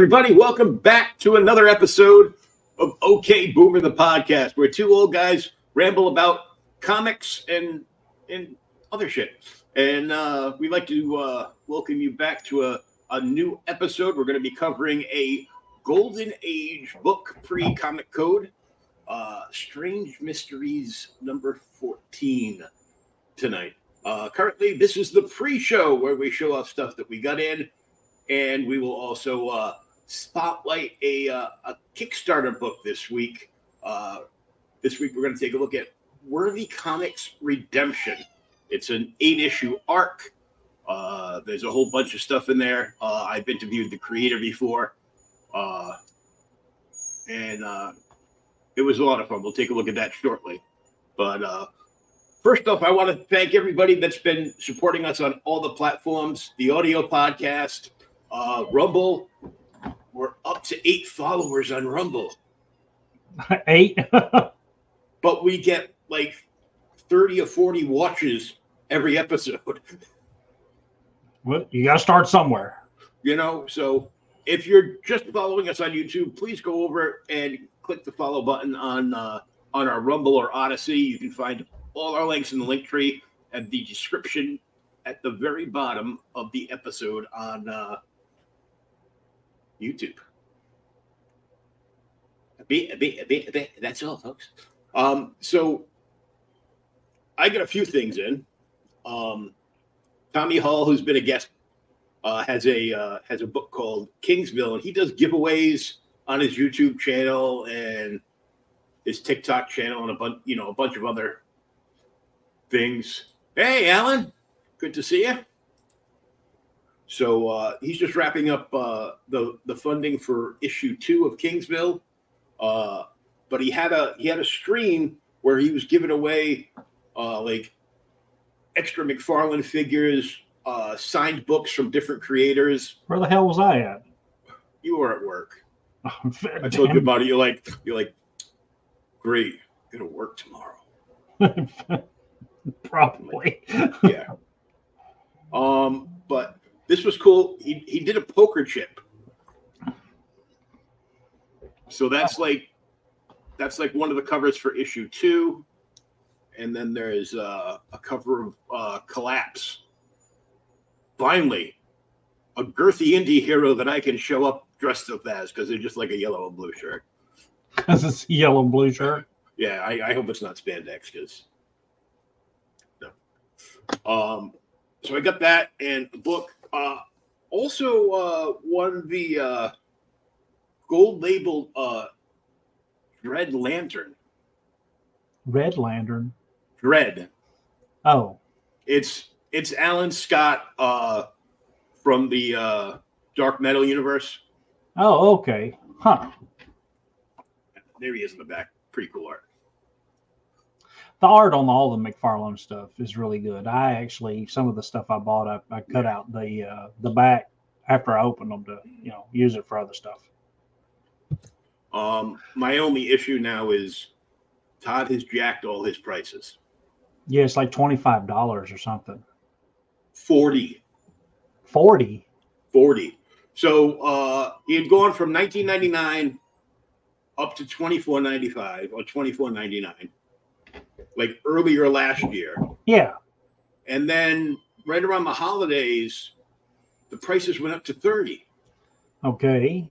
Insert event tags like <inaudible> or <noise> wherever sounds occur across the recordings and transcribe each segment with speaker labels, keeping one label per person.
Speaker 1: Everybody, welcome back to another episode of OK Boomer the podcast, where two old guys ramble about comics and and other shit. And uh, we'd like to uh, welcome you back to a, a new episode. We're going to be covering a Golden Age book pre comic code, uh, Strange Mysteries number 14 tonight. Uh, currently, this is the pre show where we show off stuff that we got in and we will also uh, spotlight a, uh, a Kickstarter book this week. Uh, this week, we're going to take a look at Worthy Comics Redemption. It's an eight issue arc. Uh, there's a whole bunch of stuff in there. Uh, I've interviewed the creator before, uh, and uh, it was a lot of fun. We'll take a look at that shortly. But uh, First off, I want to thank everybody that's been supporting us on all the platforms, the audio podcast, uh, Rumble. We're up to eight followers on Rumble, <laughs>
Speaker 2: Eight. <laughs>
Speaker 1: but we get like 30 or 40 watches every episode.
Speaker 2: well, you got to start somewhere.
Speaker 1: You know, so if you're just following us on YouTube, please go over and click the follow button on uh, on our Rumble or Odysee. You can find all our links in the link tree and the description at the very bottom of the episode on uh, YouTube. That's all, folks. Um, so I got a few things in. Um, Tommy Hall, who's been a guest uh, has a uh, has a book called Kingsville, and he does giveaways on his YouTube channel and his TikTok channel and a bunch, you know, a bunch of other things. Hey, Alan, good to see you. So uh, he's just wrapping up uh, the the funding for issue two of Kingsville, uh, but he had a he had a stream where he was giving away uh, like extra McFarlane figures, uh, signed books from different creators.
Speaker 2: Where the hell was I at?
Speaker 1: You were at work. <laughs> I told you about it. You're like, you're like, great. I'm gonna work tomorrow. <laughs>
Speaker 2: Probably.
Speaker 1: Yeah. um, but this was cool. He he did a poker chip. So that's like that's like one of the covers for issue two. And then there's uh, a cover of uh, Collapse. Finally, a girthy indie hero that I can show up dressed up as because they're just like a yellow and blue shirt. <laughs>
Speaker 2: Because it's a yellow and blue shirt.
Speaker 1: Yeah, I, I hope it's not spandex because no. Um, so I got that and a book. Uh, also uh, won the uh, gold label uh, Red Lantern.
Speaker 2: Red Lantern.
Speaker 1: Red.
Speaker 2: Oh,
Speaker 1: It's it's Alan Scott uh, from the uh, Dark Metal universe.
Speaker 2: oh, okay. Huh.
Speaker 1: There he is in the back. Pretty cool art.
Speaker 2: The art on all the McFarlane stuff is really good. I actually some of the stuff I bought, I, I cut out the uh, the back after I opened them to you know use it for other stuff.
Speaker 1: Um, my only issue now is Todd has jacked all his prices.
Speaker 2: Yeah, it's like twenty five dollars or something.
Speaker 1: 40.
Speaker 2: Forty.
Speaker 1: 40. So uh, he had gone from 1999 up to 24.95 or 24.99, like earlier last year,
Speaker 2: Yeah.
Speaker 1: and then right around the holidays, the prices went up to 30.
Speaker 2: Okay.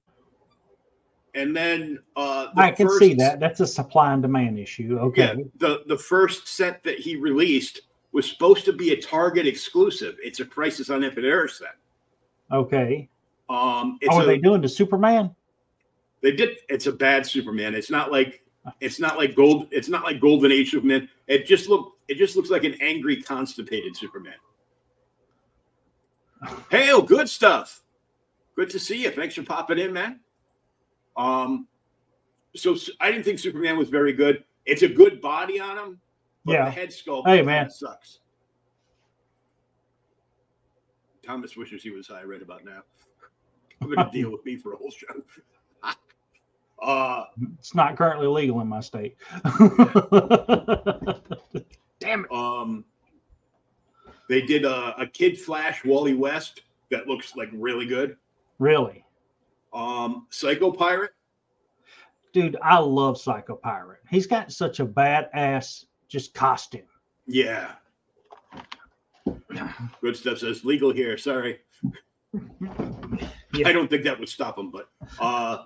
Speaker 1: And then uh, the
Speaker 2: I can
Speaker 1: first-
Speaker 2: see that. That's a supply and demand issue. Okay.
Speaker 1: Yeah, the the first set that he released was supposed to be a Target exclusive. It's a Crisis on Infinite Earth set.
Speaker 2: Okay.
Speaker 1: Um, it's
Speaker 2: Oh, are
Speaker 1: a,
Speaker 2: they doing the Superman?
Speaker 1: They did. It's a bad Superman. It's not like it's not like gold. It's not like Golden Age Superman. It just look. It just looks like an angry, constipated Superman. Hail, good stuff. Good to see you. Thanks for popping in, man. Um, so I didn't think Superman was very good. It's a good body on him, but
Speaker 2: Yeah.
Speaker 1: the head sculpt
Speaker 2: Hey, man.
Speaker 1: sucks. Thomas wishes he was high right about now. I'm gonna <laughs> deal with me for a whole show. Uh
Speaker 2: It's not currently legal in my state. <laughs> Damn it.
Speaker 1: Um, they did a, a Kid Flash Wally West that looks like really good.
Speaker 2: Really?
Speaker 1: Um, Psycho Pirate.
Speaker 2: Dude, I love Psycho Pirate. He's got such a badass just costume.
Speaker 1: Yeah. Good stuff says legal here. Sorry.
Speaker 2: Yeah.
Speaker 1: I don't think that would stop him, but uh,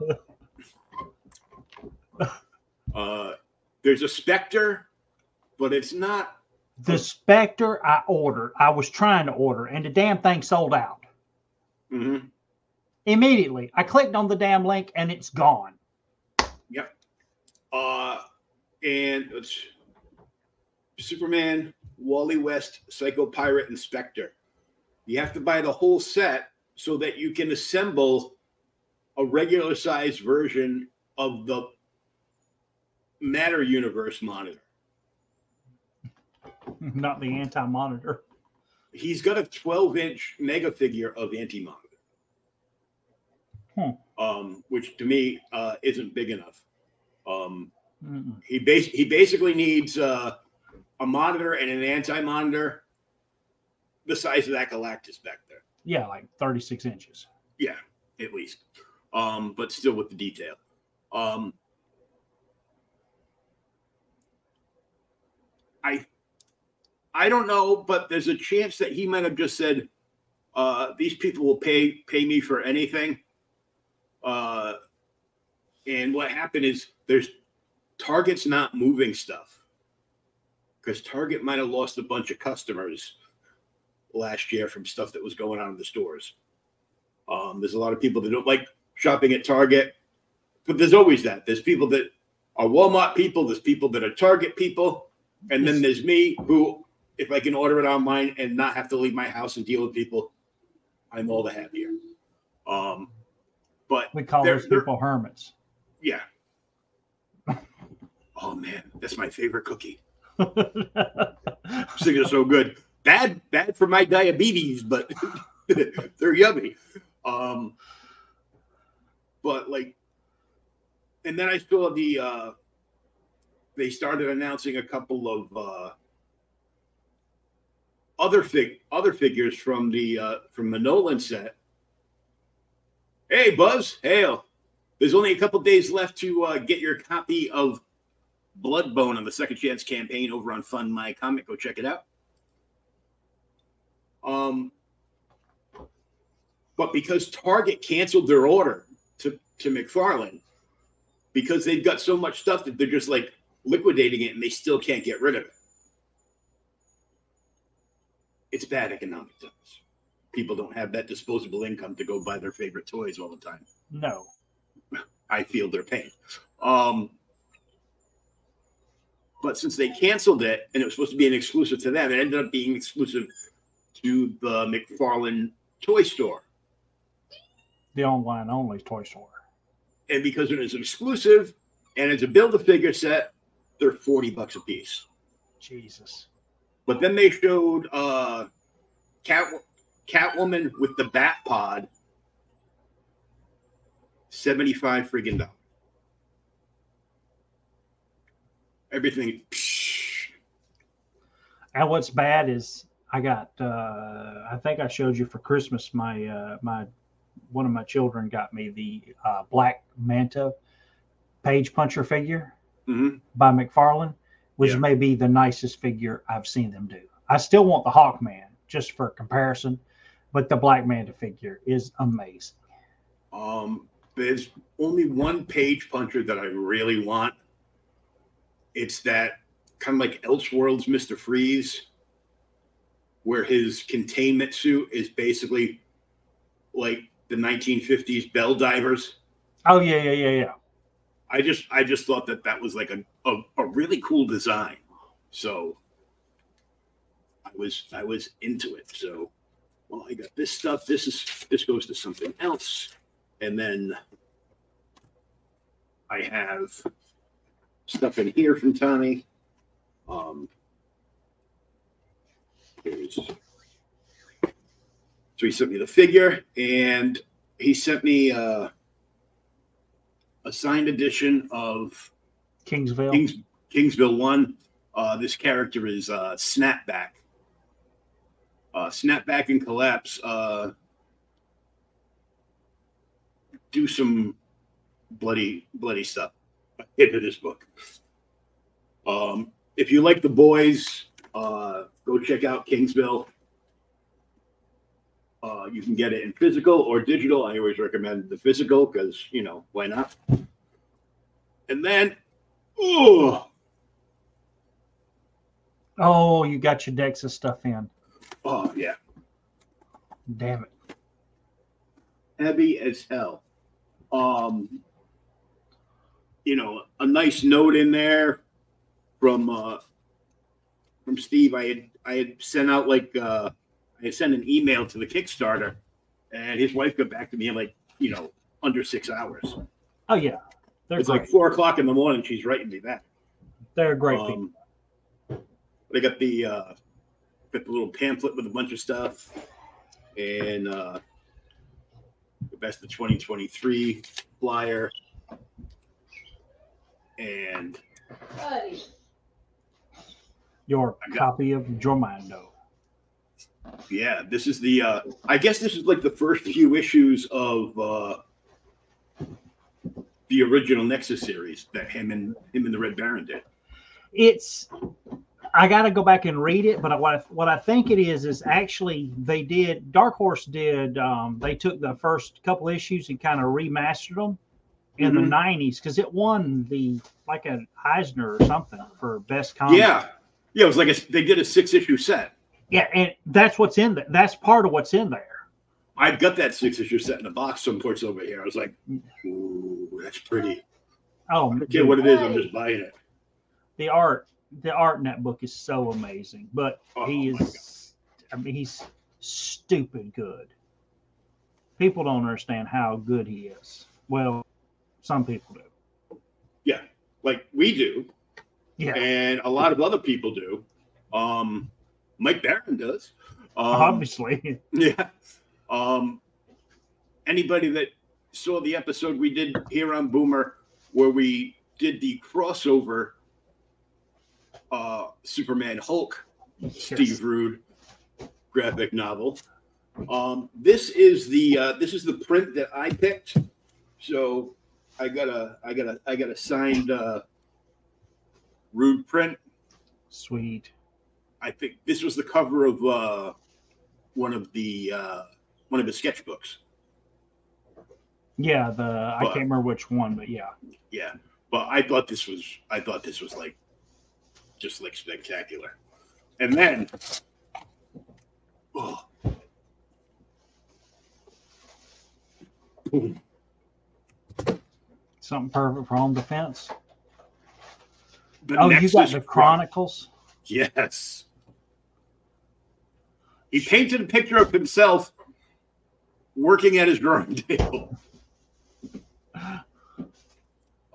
Speaker 1: <laughs> uh, there's a Spectre, but it's not.
Speaker 2: The Spectre I ordered, I was trying to order, and the damn thing sold out.
Speaker 1: Mhm.
Speaker 2: Immediately, I clicked on the damn link and it's gone.
Speaker 1: Uh, and it's Superman, Wally West, Psycho Pirate, and Spectre. You have to buy the whole set so that you can assemble a regular sized version of the Matter Universe monitor. <laughs>
Speaker 2: Not the anti monitor.
Speaker 1: He's got a 12 inch mega figure of Anti Monitor,
Speaker 2: Hmm.
Speaker 1: um, which to me uh, isn't big enough. Um, he bas- he basically needs uh, a monitor and an anti monitor the size of that Galactus back there.
Speaker 2: Yeah, like 36 inches.
Speaker 1: Yeah, at least. Um, but still with the detail. Um, I I don't know, but there's a chance that he might have just said, uh, "These people will pay pay me for anything." Uh, and what happened is there's Target's not moving stuff because Target might have lost a bunch of customers last year from stuff that was going on in the stores. Um, there's a lot of people that don't like shopping at Target, but there's always that. There's people that are Walmart people, there's people that are Target people, and then there's me who, if I can order it online and not have to leave my house and deal with people, I'm all the happier. Um, but
Speaker 2: We call those people hermits.
Speaker 1: yeah. <laughs> Oh man, that's my favorite cookie. <laughs> Things are so good. Bad, bad for my diabetes, but <laughs> they're yummy. Um, but like, and then I saw the uh, they started announcing a couple of uh, other fig other figures from the uh, from the Nolan set. Hey, Buzz, hail! There's only a couple days left to uh, get your copy of Bloodbone on the Second Chance campaign over on Fund My Comic. Go check it out. Um, but because Target canceled their order to to McFarlane, because they've got so much stuff that they're just like liquidating it, and they still can't get rid of it. It's bad economic times. people don't have that disposable income to go buy their favorite toys all the time.
Speaker 2: No.
Speaker 1: I feel their pain. Um, but since they canceled it and it was supposed to be an exclusive to them, it ended up being exclusive to the McFarlane toy store.
Speaker 2: The online only toy store.
Speaker 1: And because it is exclusive and it's a build a figure set, they're 40 bucks a piece.
Speaker 2: Jesus.
Speaker 1: But then they showed uh Cat Catwoman with the Bat Pod, 75 friggin' dollars. Everything.
Speaker 2: And what's bad is I got uh I think I showed you for Christmas my uh my one of my children got me the uh Black Manta page puncher figure
Speaker 1: Mhm.
Speaker 2: by McFarlane, which
Speaker 1: Yeah.
Speaker 2: may be the nicest figure I've seen them do. I still want the Hawkman just for comparison, but the Black Manta figure is amazing.
Speaker 1: Um, there's only one page puncher that I really want. It's that kind of like Elseworlds Mr. Freeze, where his containment suit is basically like the 1950s Bell Divers.
Speaker 2: Oh yeah, yeah, yeah, yeah.
Speaker 1: I just I just thought that that was like a, a, a really cool design. So I was I was into it. So well, I got this stuff. This is this goes to something else, and then I have stuff in here from Tommy. Um, here's so he sent me the figure, and he sent me uh, a signed edition of
Speaker 2: Kingsville.
Speaker 1: Kings, Kingsville One. Uh, this character is uh, Snapback. Uh, Snapback and Collapse uh, do some bloody, bloody stuff into this book. Um, if you like the boys, uh, go check out Kingsville. Uh, you can get it in physical or digital. I always recommend the physical because you know why not. And then, oh,
Speaker 2: oh, you got your decks of stuff in.
Speaker 1: oh yeah,
Speaker 2: Damn it.
Speaker 1: heavy as hell. Um, you know, a nice note in there from uh from Steve. I had I had sent out like uh I had sent an email to the Kickstarter, and his wife got back to me in like you know under six hours.
Speaker 2: Oh yeah. They're
Speaker 1: it's
Speaker 2: great.
Speaker 1: like four o'clock in the morning. She's writing me back.
Speaker 2: They're great people.
Speaker 1: Um, they got the uh, got the little pamphlet with a bunch of stuff, and uh, the best of 2023 flyer, and
Speaker 2: Your
Speaker 1: I got-
Speaker 2: copy of Jormando.
Speaker 1: Yeah, this is the. Uh, I guess this is like the first few issues of uh, the original Nexus series that him and him and the Red Baron did.
Speaker 2: It's I got to go back and read it, but what I, what I think it is is actually they did Dark Horse did um, they took the first couple issues and kind of remastered them in
Speaker 1: Mhm.
Speaker 2: the '90s because it won the like an Eisner or something for best comic.
Speaker 1: Yeah, yeah, it was like a, they did a six issue set.
Speaker 2: Yeah, and that's what's in there. That's part of what's in there.
Speaker 1: I've got that six issue set in a box someplace over here. I was like, ooh, that's pretty.
Speaker 2: Oh,
Speaker 1: I don't care
Speaker 2: dude,
Speaker 1: what it is, I'm just buying it.
Speaker 2: the art the art in that book is so amazing but
Speaker 1: Oh,
Speaker 2: he is i mean he's stupid good people don't understand how good he is well some people do
Speaker 1: Yeah, like we do,
Speaker 2: yeah
Speaker 1: and a lot of other people do. Um, Mike Baron does. Um,
Speaker 2: obviously <laughs>
Speaker 1: Yeah. Um, anybody that saw the episode we did here on Boomer where we did the crossover uh, Superman Hulk Steve Rude graphic novel. Um, this is the uh, this is the print that I picked. So I got a I got a I got a signed uh, Rude print.
Speaker 2: sweet
Speaker 1: I think this was the cover of uh, one of the uh, one of the sketchbooks.
Speaker 2: yeah the i can't remember which one but yeah
Speaker 1: Yeah, but I thought this was I thought this was like just like spectacular. And then, oh, Boom.
Speaker 2: Something perfect for home defense.
Speaker 1: The
Speaker 2: oh, you got the
Speaker 1: Chronic-
Speaker 2: Chronicles.
Speaker 1: Yes. He painted a picture of himself working at his drawing table.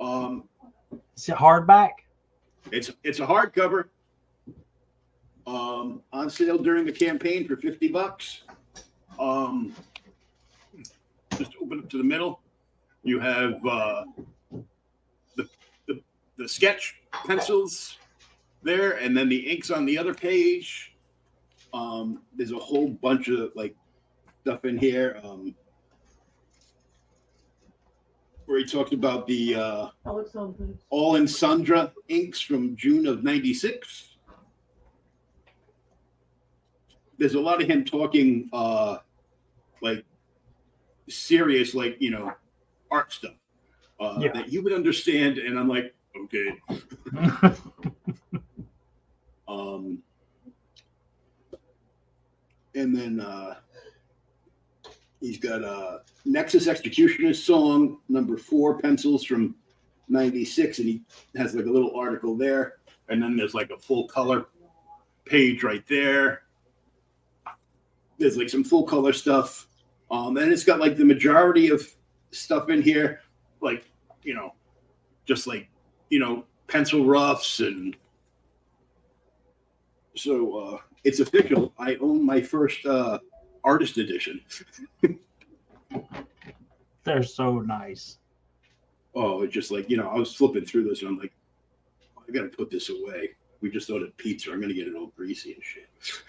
Speaker 1: Um,
Speaker 2: Is it hardback?
Speaker 1: it's it's a hardcover. Um, on sale during the campaign for fifty bucks. Um, just open up to the middle. You have uh, the, the the sketch pencils there, and then the inks on the other page. Um, there's a whole bunch of like stuff in here. Um, where he talked about the uh, all in Sandra inks from June of 96. There's a lot of him talking uh like serious, like you know, art stuff. Uh
Speaker 2: Yeah.
Speaker 1: that you would understand, and I'm like, okay. <laughs> Um and then uh he's got a Nexus Executioner's song number four pencils from 96 and he has like a little article there. And then there's like a full color page right there. There's like some full color stuff. Um and it's got like the majority of stuff in here like you know just like you know pencil roughs and so uh it's official i own my first uh artist edition <laughs>
Speaker 2: They're so nice.
Speaker 1: oh, it's just like you know, I was flipping through this and I'm like, I gotta put this away. We just ordered pizza. I'm gonna get it all greasy and shit. <laughs>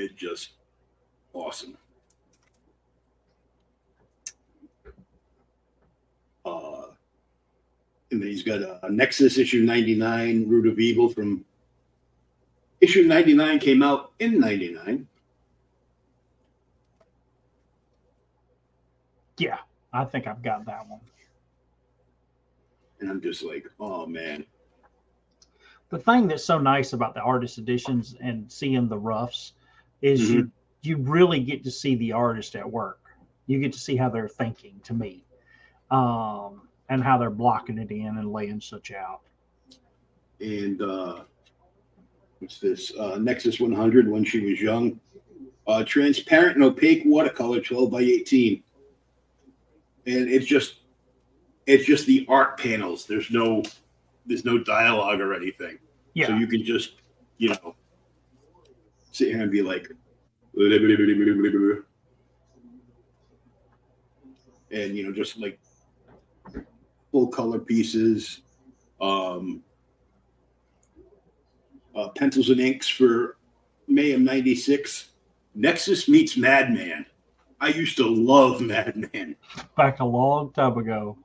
Speaker 1: It's just awesome. Uh, he's got a Nexus issue 99, Root of Evil from issue 99 came out in 99.
Speaker 2: Yeah, I think I've got that one.
Speaker 1: And I'm just like, oh man.
Speaker 2: The thing that's so nice about the artist editions and seeing the roughs is you you really get to see the artist at work. You get to see how they're thinking to me. Um and how they're blocking it in and laying such out.
Speaker 1: And uh what's this? Uh Nexus 100 when she was young. Uh transparent and opaque watercolor 12 by 18. And it's just it's just the art panels. There's no there's no dialogue or anything.
Speaker 2: Yeah.
Speaker 1: So you can just, you know, sit here and be like, and you know, just like full color pieces, um, uh, pencils and inks for May of '96. Nexus meets Madman. I used to love Madman
Speaker 2: Back a long time ago.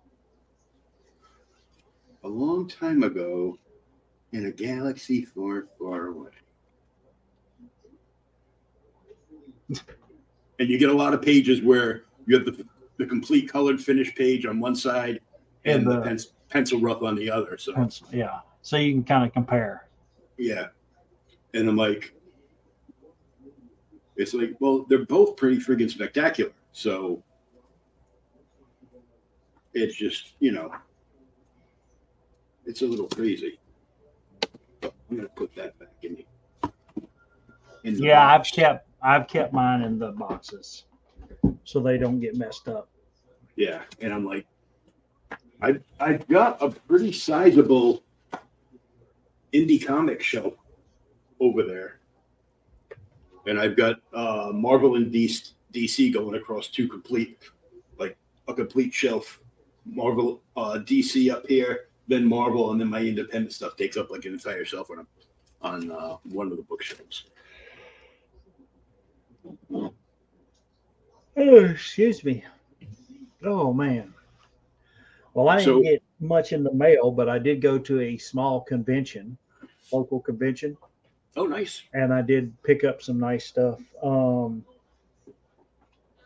Speaker 1: a long time ago in a galaxy far, far away. and you get a lot of pages where you have the, the complete colored finished page on one side and,
Speaker 2: And uh,
Speaker 1: the,
Speaker 2: the-
Speaker 1: pen, pencil rough on the other. So
Speaker 2: Pencil, yeah. So you can kind of compare.
Speaker 1: yeah, and I'm like, it's like, well, they're both pretty friggin' spectacular. So it's just, you know, it's a little crazy. But I'm gonna put that back in. the- in the
Speaker 2: Yeah, I've kept I've kept mine in the boxes so they don't get messed up.
Speaker 1: Yeah, and I'm like, I I've got a pretty sizable indie comic shelf over there, and I've got uh, Marvel and DC, going across two complete, like a complete shelf. Marvel, uh, DC up here, then Marvel, and then my independent stuff takes up like an entire shelf on on uh, one of the bookshelves.
Speaker 2: Oh, excuse me. Oh man. Well, I didn't
Speaker 1: So-
Speaker 2: get much in the mail, but I did go to a small convention, local convention,
Speaker 1: Oh, nice.
Speaker 2: and I did pick up some nice stuff. Um,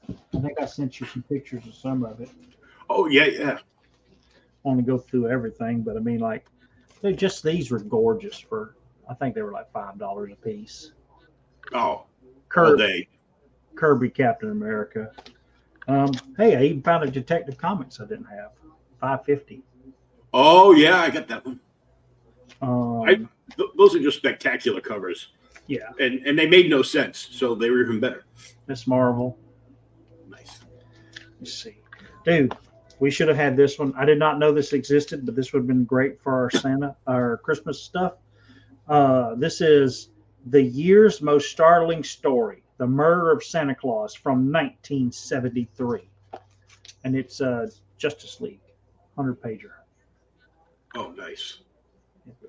Speaker 2: I think I sent you some pictures of some of it.
Speaker 1: Oh yeah, yeah.
Speaker 2: I want to go through everything, but I mean, like, they just these were gorgeous for. I think they were like five dollars a piece.
Speaker 1: Oh,
Speaker 2: Kirby,
Speaker 1: day.
Speaker 2: Kirby Captain America. Um, hey, I even found a Detective Comics I didn't have. Five fifty.
Speaker 1: Oh yeah, I got that one.
Speaker 2: Um,
Speaker 1: I- Th- those are just spectacular covers,
Speaker 2: yeah,
Speaker 1: and and they made no sense, so they were even better.
Speaker 2: Miss Marvel.
Speaker 1: Nice.
Speaker 2: Let's see, dude. We should have had this one. I did not know this existed, but this would have been great for our Santa, our Christmas stuff. Uh, this is the year's most startling story: the murder of Santa Claus from 1973, and it's uh, Justice League, hundred pager.
Speaker 1: Oh, nice.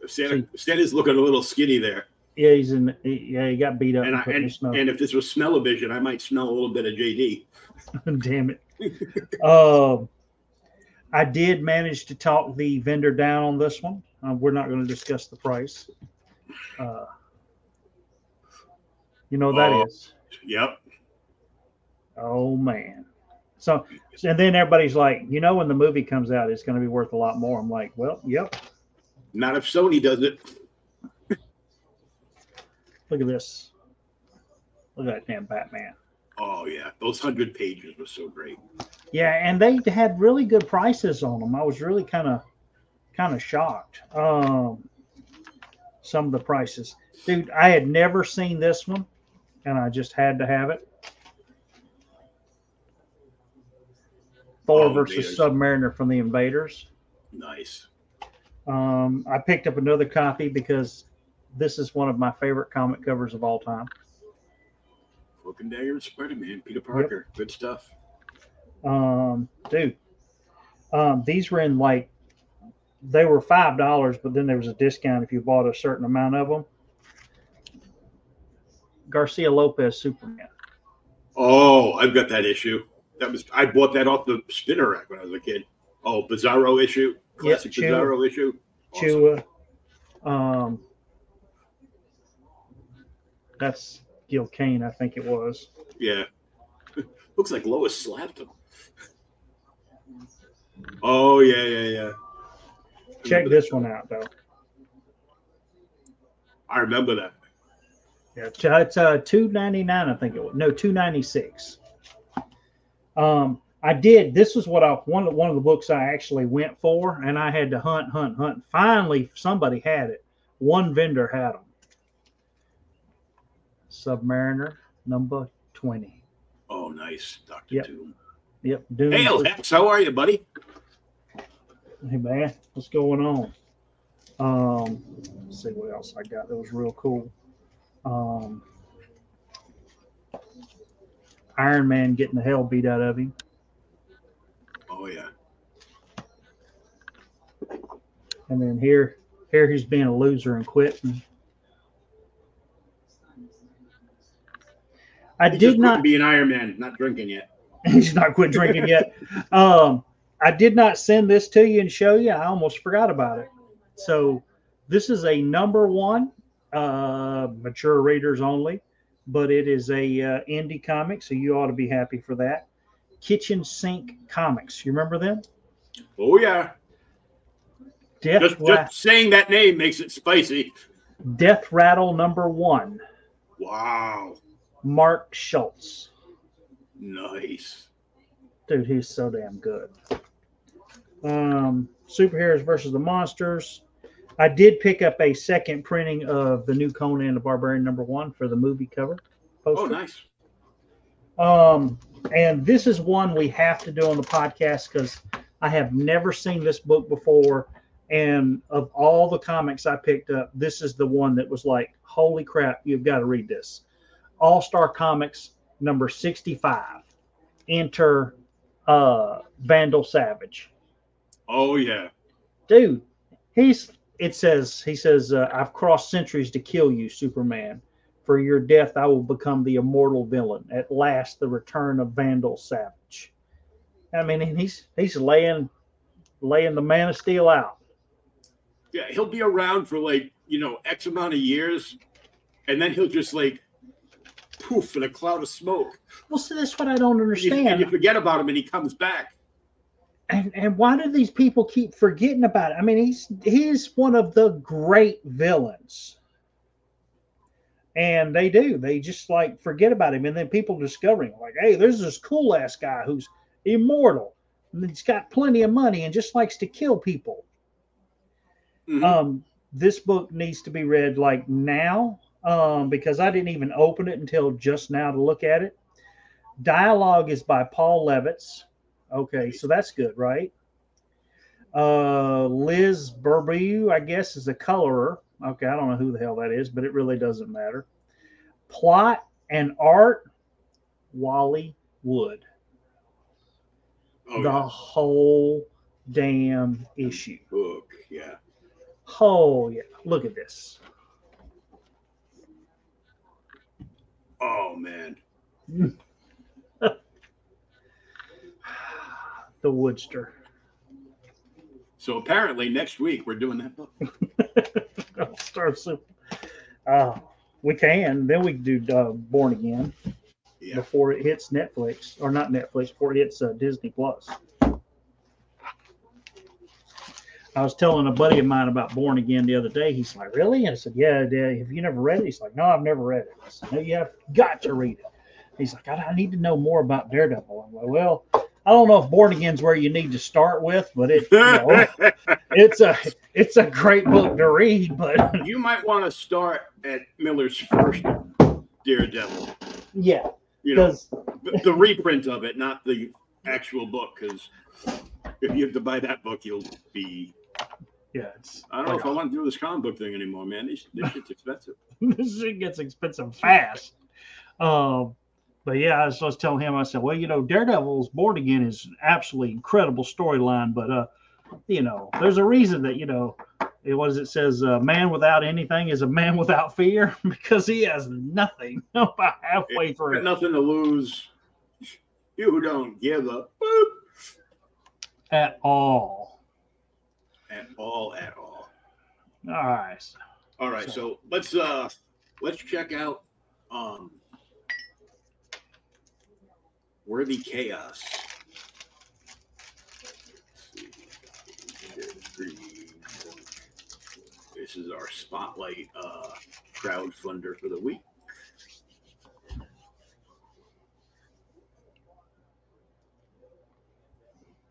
Speaker 1: Santa Santa's looking a little skinny there,
Speaker 2: Yeah, he's in. Yeah, he got beat up
Speaker 1: and
Speaker 2: and
Speaker 1: I,
Speaker 2: put in the
Speaker 1: and, and if this was smell-o-vision, I might smell a little bit of JD. <laughs>
Speaker 2: Damn it. Um, I did manage to talk the vendor down on this one. Uh, we're not going to discuss the price. Uh, you know that is.
Speaker 1: Oh. Yep.
Speaker 2: Oh man. So and then everybody's like, you know, when the movie comes out, it's going to be worth a lot more. I'm like, well, yep.
Speaker 1: Not if Sony does it.
Speaker 2: Look at this. Look at that damn Batman.
Speaker 1: Oh yeah, those hundred pages were so great.
Speaker 2: Yeah, and they had really good prices on them. I was really kind of kind of shocked. Um, some of the prices, dude. I had never seen this one, and I just had to have it. Thor
Speaker 1: Oh,
Speaker 2: versus
Speaker 1: man.
Speaker 2: Submariner from the Invaders.
Speaker 1: Nice.
Speaker 2: Um, I picked up another copy because this is one of my favorite comic covers of all time.
Speaker 1: Cloak and Dagger and Spider-Man, Peter Parker, good stuff.
Speaker 2: Um, dude, um, these were in like they were five dollars, but then there was a discount if you bought a certain amount of them. Garcia Lopez Superman.
Speaker 1: Oh, I've got that issue. That was I bought that off the spinner rack when I was a kid. Oh, Bizarro issue, classic
Speaker 2: Chew.
Speaker 1: Bizarro issue. Awesome.
Speaker 2: Chua. Um, that's Gil Kane, I think it was.
Speaker 1: Yeah, <laughs> looks like Lois slapped him. Oh yeah, yeah, yeah.
Speaker 2: Check this
Speaker 1: that.
Speaker 2: one out though.
Speaker 1: I remember that.
Speaker 2: Yeah, it's, uh, it's uh two ninety nine, I think it was. No, two ninety six. Um, I did. This was what I one of one of the books I actually went for, and I had to hunt, hunt, hunt. Finally, somebody had it. One vendor had them. Submariner number twenty.
Speaker 1: Oh, nice, Doctor
Speaker 2: Yep.
Speaker 1: Doom.
Speaker 2: Yep. Doom.
Speaker 1: Hey, Hex, how are you, buddy?
Speaker 2: Hey man, what's going on? Um, let's see what else I got. That was real cool. Um, Iron Man getting the hell beat out of him.
Speaker 1: Oh yeah.
Speaker 2: And then here, here he's being a loser and quitting. I
Speaker 1: He
Speaker 2: did not.
Speaker 1: be an Iron Man, not drinking yet. <laughs>
Speaker 2: he's not quit drinking yet. Um, I did not send this to you and show you. I almost forgot about it. So this is a number one, uh, mature readers only, but it is a uh, indie comic, so you ought to be happy for that. Kitchen Sink Comics. You remember them?
Speaker 1: Oh yeah.
Speaker 2: Death,
Speaker 1: Just,
Speaker 2: Ra-
Speaker 1: just saying that name makes it spicy.
Speaker 2: Death Rattle number one.
Speaker 1: Wow.
Speaker 2: Mark Schultz.
Speaker 1: Nice.
Speaker 2: Dude, he's so damn good. Um, superheroes versus the monsters. I did pick up a second printing of the new Conan the Barbarian number one for the movie cover. Poster.
Speaker 1: Oh, nice.
Speaker 2: Um, and this is one we have to do on the podcast because I have never seen this book before. And of all the comics I picked up, this is the one that was like, holy crap, you've got to read this. All Star Comics number 65. Enter uh, Vandal Savage.
Speaker 1: Oh yeah.
Speaker 2: Dude, he's, it says, he says, uh, I've crossed centuries to kill you, Superman. For your death, I will become the immortal villain. At last, the return of Vandal Savage. I mean, he's he's laying laying the Man of Steel out.
Speaker 1: Yeah, he'll be around for like, you know, X amount of years, and then he'll just like poof in a cloud of smoke.
Speaker 2: Well, see, that's what I don't
Speaker 1: And you, and you forget about him and he comes back.
Speaker 2: And and why do these people keep forgetting about it? I mean, he's he's one of the great villains. And they do. They just like forget about him. And then people discover him like, hey, there's this cool ass guy who's immortal. And he's got plenty of money and just likes to kill people.
Speaker 1: Mhm.
Speaker 2: Um, this book needs to be read like now um, because I didn't even open it until just now to look at it. Dialogue is by Paul Levitz. Okay, so that's good, right? Uh, Liz Berube, I guess, is a colorer. Okay, I don't know who the hell that is, but it really doesn't matter. Plot and art, Wally Wood.
Speaker 1: oh,
Speaker 2: the
Speaker 1: yeah.
Speaker 2: whole damn issue.
Speaker 1: book. Yeah.
Speaker 2: Oh yeah, look at this.
Speaker 1: Oh man.
Speaker 2: The Woodster.
Speaker 1: So apparently next week we're doing that book. <laughs>
Speaker 2: Star Super. Uh, we can. Then we can do uh, Born Again
Speaker 1: Yeah.
Speaker 2: before it hits Netflix, or not Netflix, before it hits uh, Disney Plus. I was telling a buddy of mine about Born Again the other day. He's like, "Really?" And I said, "Yeah, Dad. Have you never read it?" He's like, "No, I've never read it." I said, "No, you have got to read it." He's like, "I, I need to know more about Daredevil." I'm like, "Well, I don't know if Born Again's where you need to start with, but it, you know, <laughs> it's a it's a great book to read." But <laughs>
Speaker 1: you might want to start at Miller's first Daredevil.
Speaker 2: yeah,
Speaker 1: You know, the reprint of it, not the actual book, because if you have to buy that book, you'll be.
Speaker 2: yeah, it's
Speaker 1: I don't know if I want to do this comic book thing anymore, man. This, this shit's expensive. <laughs>
Speaker 2: this shit gets expensive fast. Um, but yeah, I was, I was telling him, I said, well, you know, Daredevil's Born Again is an absolutely incredible storyline, but uh, you know, there's a reason that you know, it was it says, uh, man without anything is a man without fear <laughs> because he has nothing <laughs> about halfway through.
Speaker 1: nothing to lose. You don't give a boop
Speaker 2: at all.
Speaker 1: at all, at all.
Speaker 2: All right.
Speaker 1: All right, so let's uh let's check out um Worthy Chaos. This is our spotlight uh crowdfunder for the week.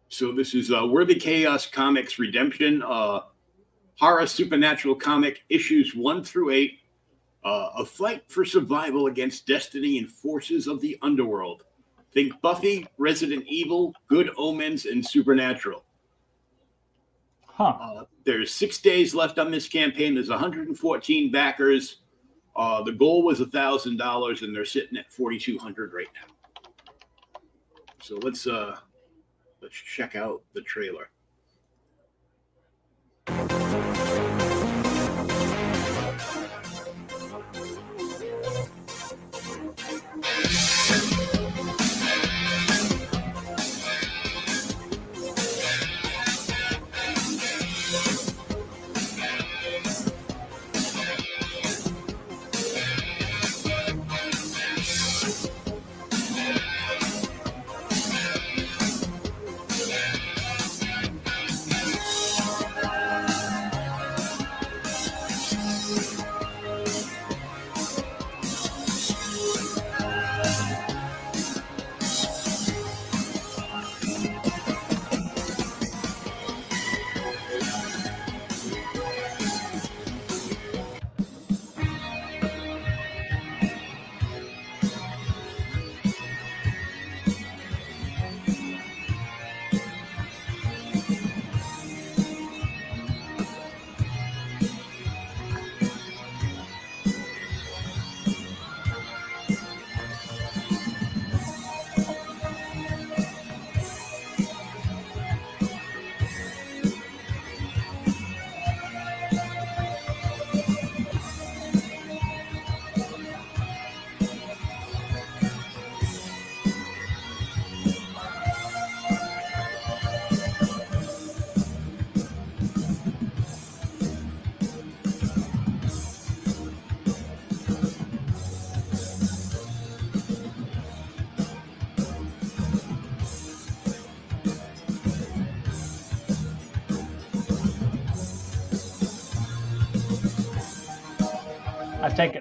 Speaker 1: So this is uh, Worthy Chaos Comics Redemption. Uh, horror supernatural comic issues one through eight uh, a fight for survival against destiny and forces of the underworld think buffy resident evil good omens and supernatural.
Speaker 2: Huh.
Speaker 1: uh, there's six days left on this campaign. There's 114 backers. Uh, the goal was a thousand dollars and they're sitting at 4200 right now. So let's uh let's check out the trailer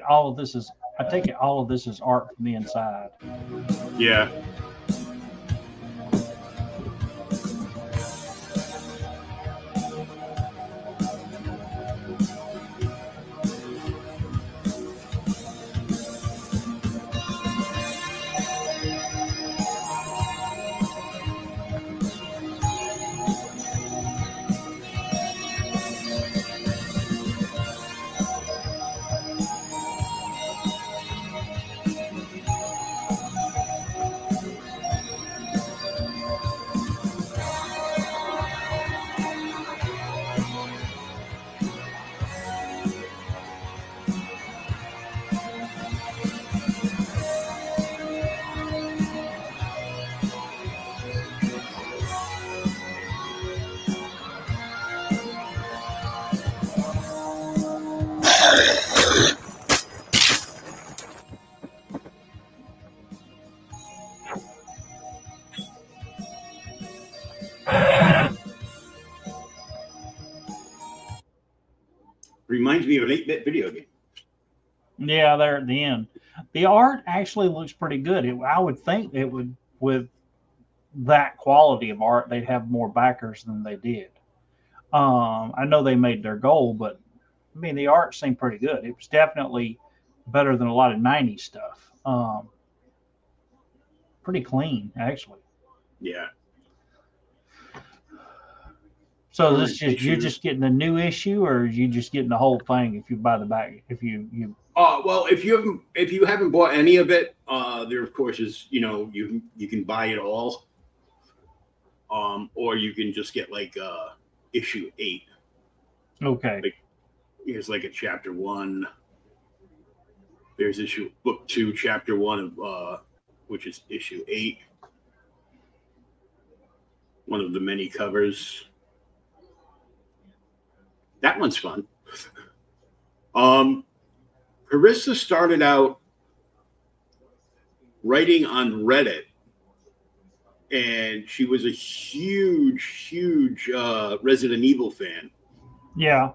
Speaker 2: all of this is I take it all of this is art from the inside.
Speaker 1: Yeah. Reminds me of an 8 bit video game.
Speaker 2: Yeah, there at the end. The art actually looks pretty good. It, I would think it would, with that quality of art, they'd have more backers than they did. Um, I know they made their goal, but I mean, the art seemed pretty good. It was definitely better than a lot of 90s stuff. Um, pretty clean, actually.
Speaker 1: Yeah.
Speaker 2: So
Speaker 1: Current
Speaker 2: this just you're just getting a new issue, or are you just getting the whole thing if you buy the back? If you you
Speaker 1: Uh, well, if you haven't if you haven't bought any of it, uh, there of course is you know you can you can buy it all, um, or you can just get like uh, issue eight.
Speaker 2: okay,
Speaker 1: Here's like a chapter one. There's issue book two, chapter one of uh, which is issue eight. One of the many covers. That one's fun. Um, Corissa started out writing on Reddit, and she was a huge, huge uh, Resident Evil fan.
Speaker 2: yeah,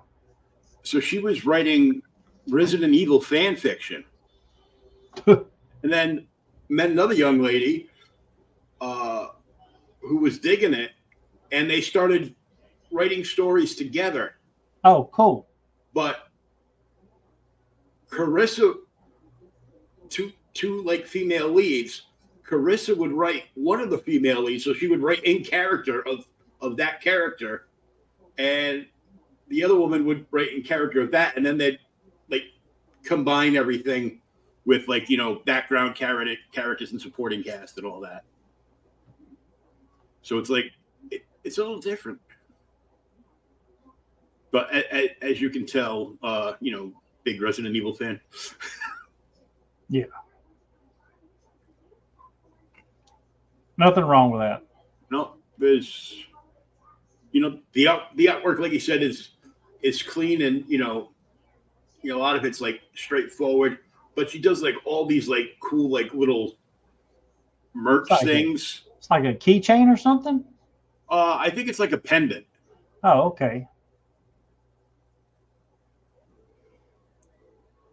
Speaker 1: So she was writing Resident Evil fan fiction, <laughs> and then met another young lady uh, who was digging it, and they started writing stories together.
Speaker 2: Oh cool,
Speaker 1: but Corissa, two two like female leads. Corissa would write one of the female leads, so she would write in character of of that character, and the other woman would write in character of that, and then they'd like combine everything with like you know background character characters and supporting cast and all that. So it's like it, it's a little different but a, a, as you can tell, uh, you know, big Resident Evil fan. <laughs> Yeah.
Speaker 2: Nothing wrong with that.
Speaker 1: No, there's, you know, the out, the artwork, like you said, is is clean and you know, you know, a lot of it's like straightforward. But she does like all these like cool like little merch
Speaker 2: Like it.
Speaker 1: things.
Speaker 2: It's like a keychain or something.
Speaker 1: Uh, I think it's like a pendant.
Speaker 2: Oh, okay.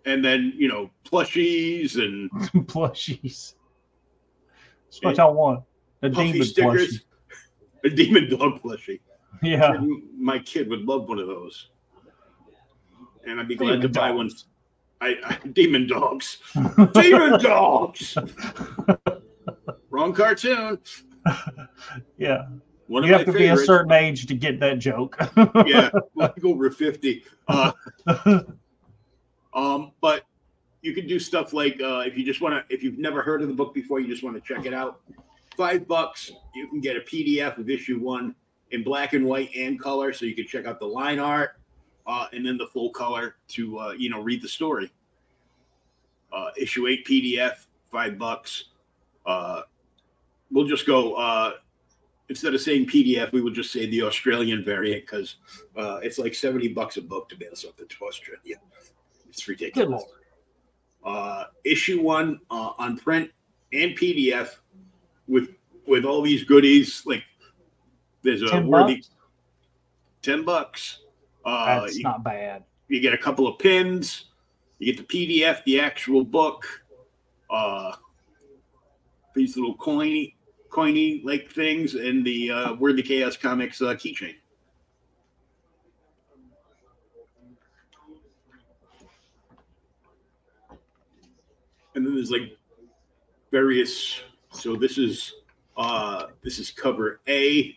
Speaker 1: And then you know plushies and <laughs>
Speaker 2: Plushies. That's what I want. The demon
Speaker 1: stickers.
Speaker 2: plushie. <laughs>
Speaker 1: A demon dog plushie.
Speaker 2: Yeah.
Speaker 1: my kid would love one of those, and I'd be glad
Speaker 2: Demon
Speaker 1: to buy one. I, I demon dogs, demon <laughs> dogs. Wrong cartoon.
Speaker 2: yeah.
Speaker 1: One
Speaker 2: You have to be a certain age to get that joke.
Speaker 1: yeah, like over fifty. Uh, um, but you can do stuff like uh, if you just want to, if you've never heard of the book before, you just want to check it out. Five bucks, you can get a PDF of issue one in black and white and color, so you can check out the line art uh, and then the full color to uh, you know read the story. Uh, issue eight PDF, five bucks. Uh, we'll just go. Uh, instead of saying PDF, we will just say the Australian variant because uh, it's like 70 bucks a book to mail something to Australia. It's ridiculous. Uh, issue one uh, on print and PDF with with all these goodies. Like there's a
Speaker 2: Ten
Speaker 1: worthy
Speaker 2: bucks?
Speaker 1: 10 bucks. Uh,
Speaker 2: That's
Speaker 1: you,
Speaker 2: not bad.
Speaker 1: you get a couple of pins. You get the PDF, the actual book, uh, these little coiny, coiny like things, and the uh, Worthy Chaos Comics uh, keychain. And then there's like various. So this is uh this is cover A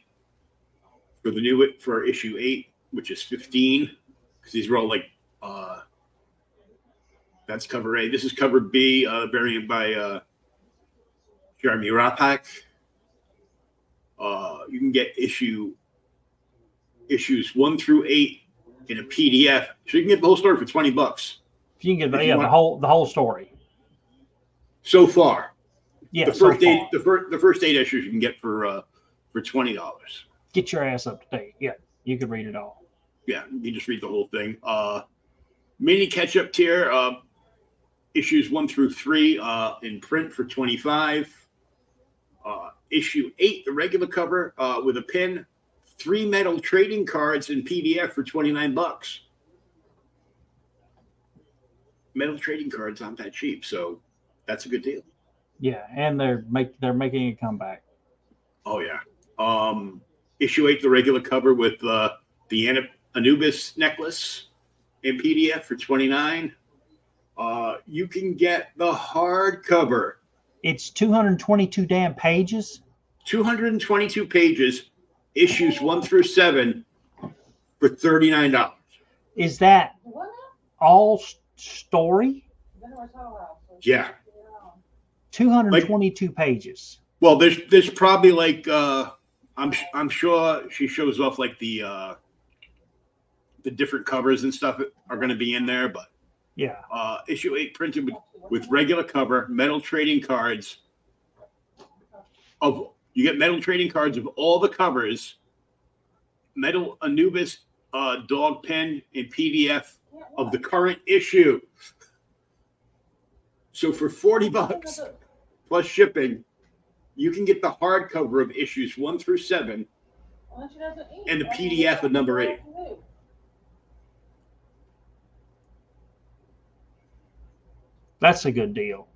Speaker 1: for the new it for issue eight, which is fifteen, because these are all like uh that's cover A. This is cover B, uh variant by uh Jeremy Raapack. Uh you can get issue issues one through eight in a PDF. So you can get the whole story for twenty bucks
Speaker 2: you can get
Speaker 1: you
Speaker 2: yeah, the
Speaker 1: want-
Speaker 2: whole the whole story.
Speaker 1: So far.
Speaker 2: Yeah,
Speaker 1: the
Speaker 2: so
Speaker 1: first eight the first the first eight issues you can get for uh for twenty dollars.
Speaker 2: Get your ass up to date. Yeah, you can read it all.
Speaker 1: Yeah, you just read the whole thing. Uh mini catch up tier, uh issues one through three uh in print for twenty five. Uh issue eight, the regular cover, uh with a pin, three metal trading cards in PDF for twenty nine bucks. Metal trading cards aren't that cheap, so that's a good deal.
Speaker 2: Yeah, and they're make they're making a comeback.
Speaker 1: Oh yeah. Um, issue eight, the regular cover with uh, the Anubis necklace in PDF for twenty nine. Uh, you can get the hardcover,
Speaker 2: It's 222 damn pages.
Speaker 1: two hundred and twenty two pages, issues one through seven, for thirty nine dollars.
Speaker 2: Is that all story?
Speaker 1: Yeah.
Speaker 2: 222 pages.
Speaker 1: Well, there's there's probably like uh, I'm I'm sure she shows off like the uh, the different covers and stuff are going to be in there, but
Speaker 2: Yeah.
Speaker 1: uh, issue eight printed with, with regular cover, metal trading cards of you get metal trading cards of all the covers, metal Anubis uh, dog pen in PDF of the current issue. So for 40 bucks plus shipping, you can get the hardcover of issues one through seven
Speaker 3: and the PDF of number eight.
Speaker 2: That's a good deal.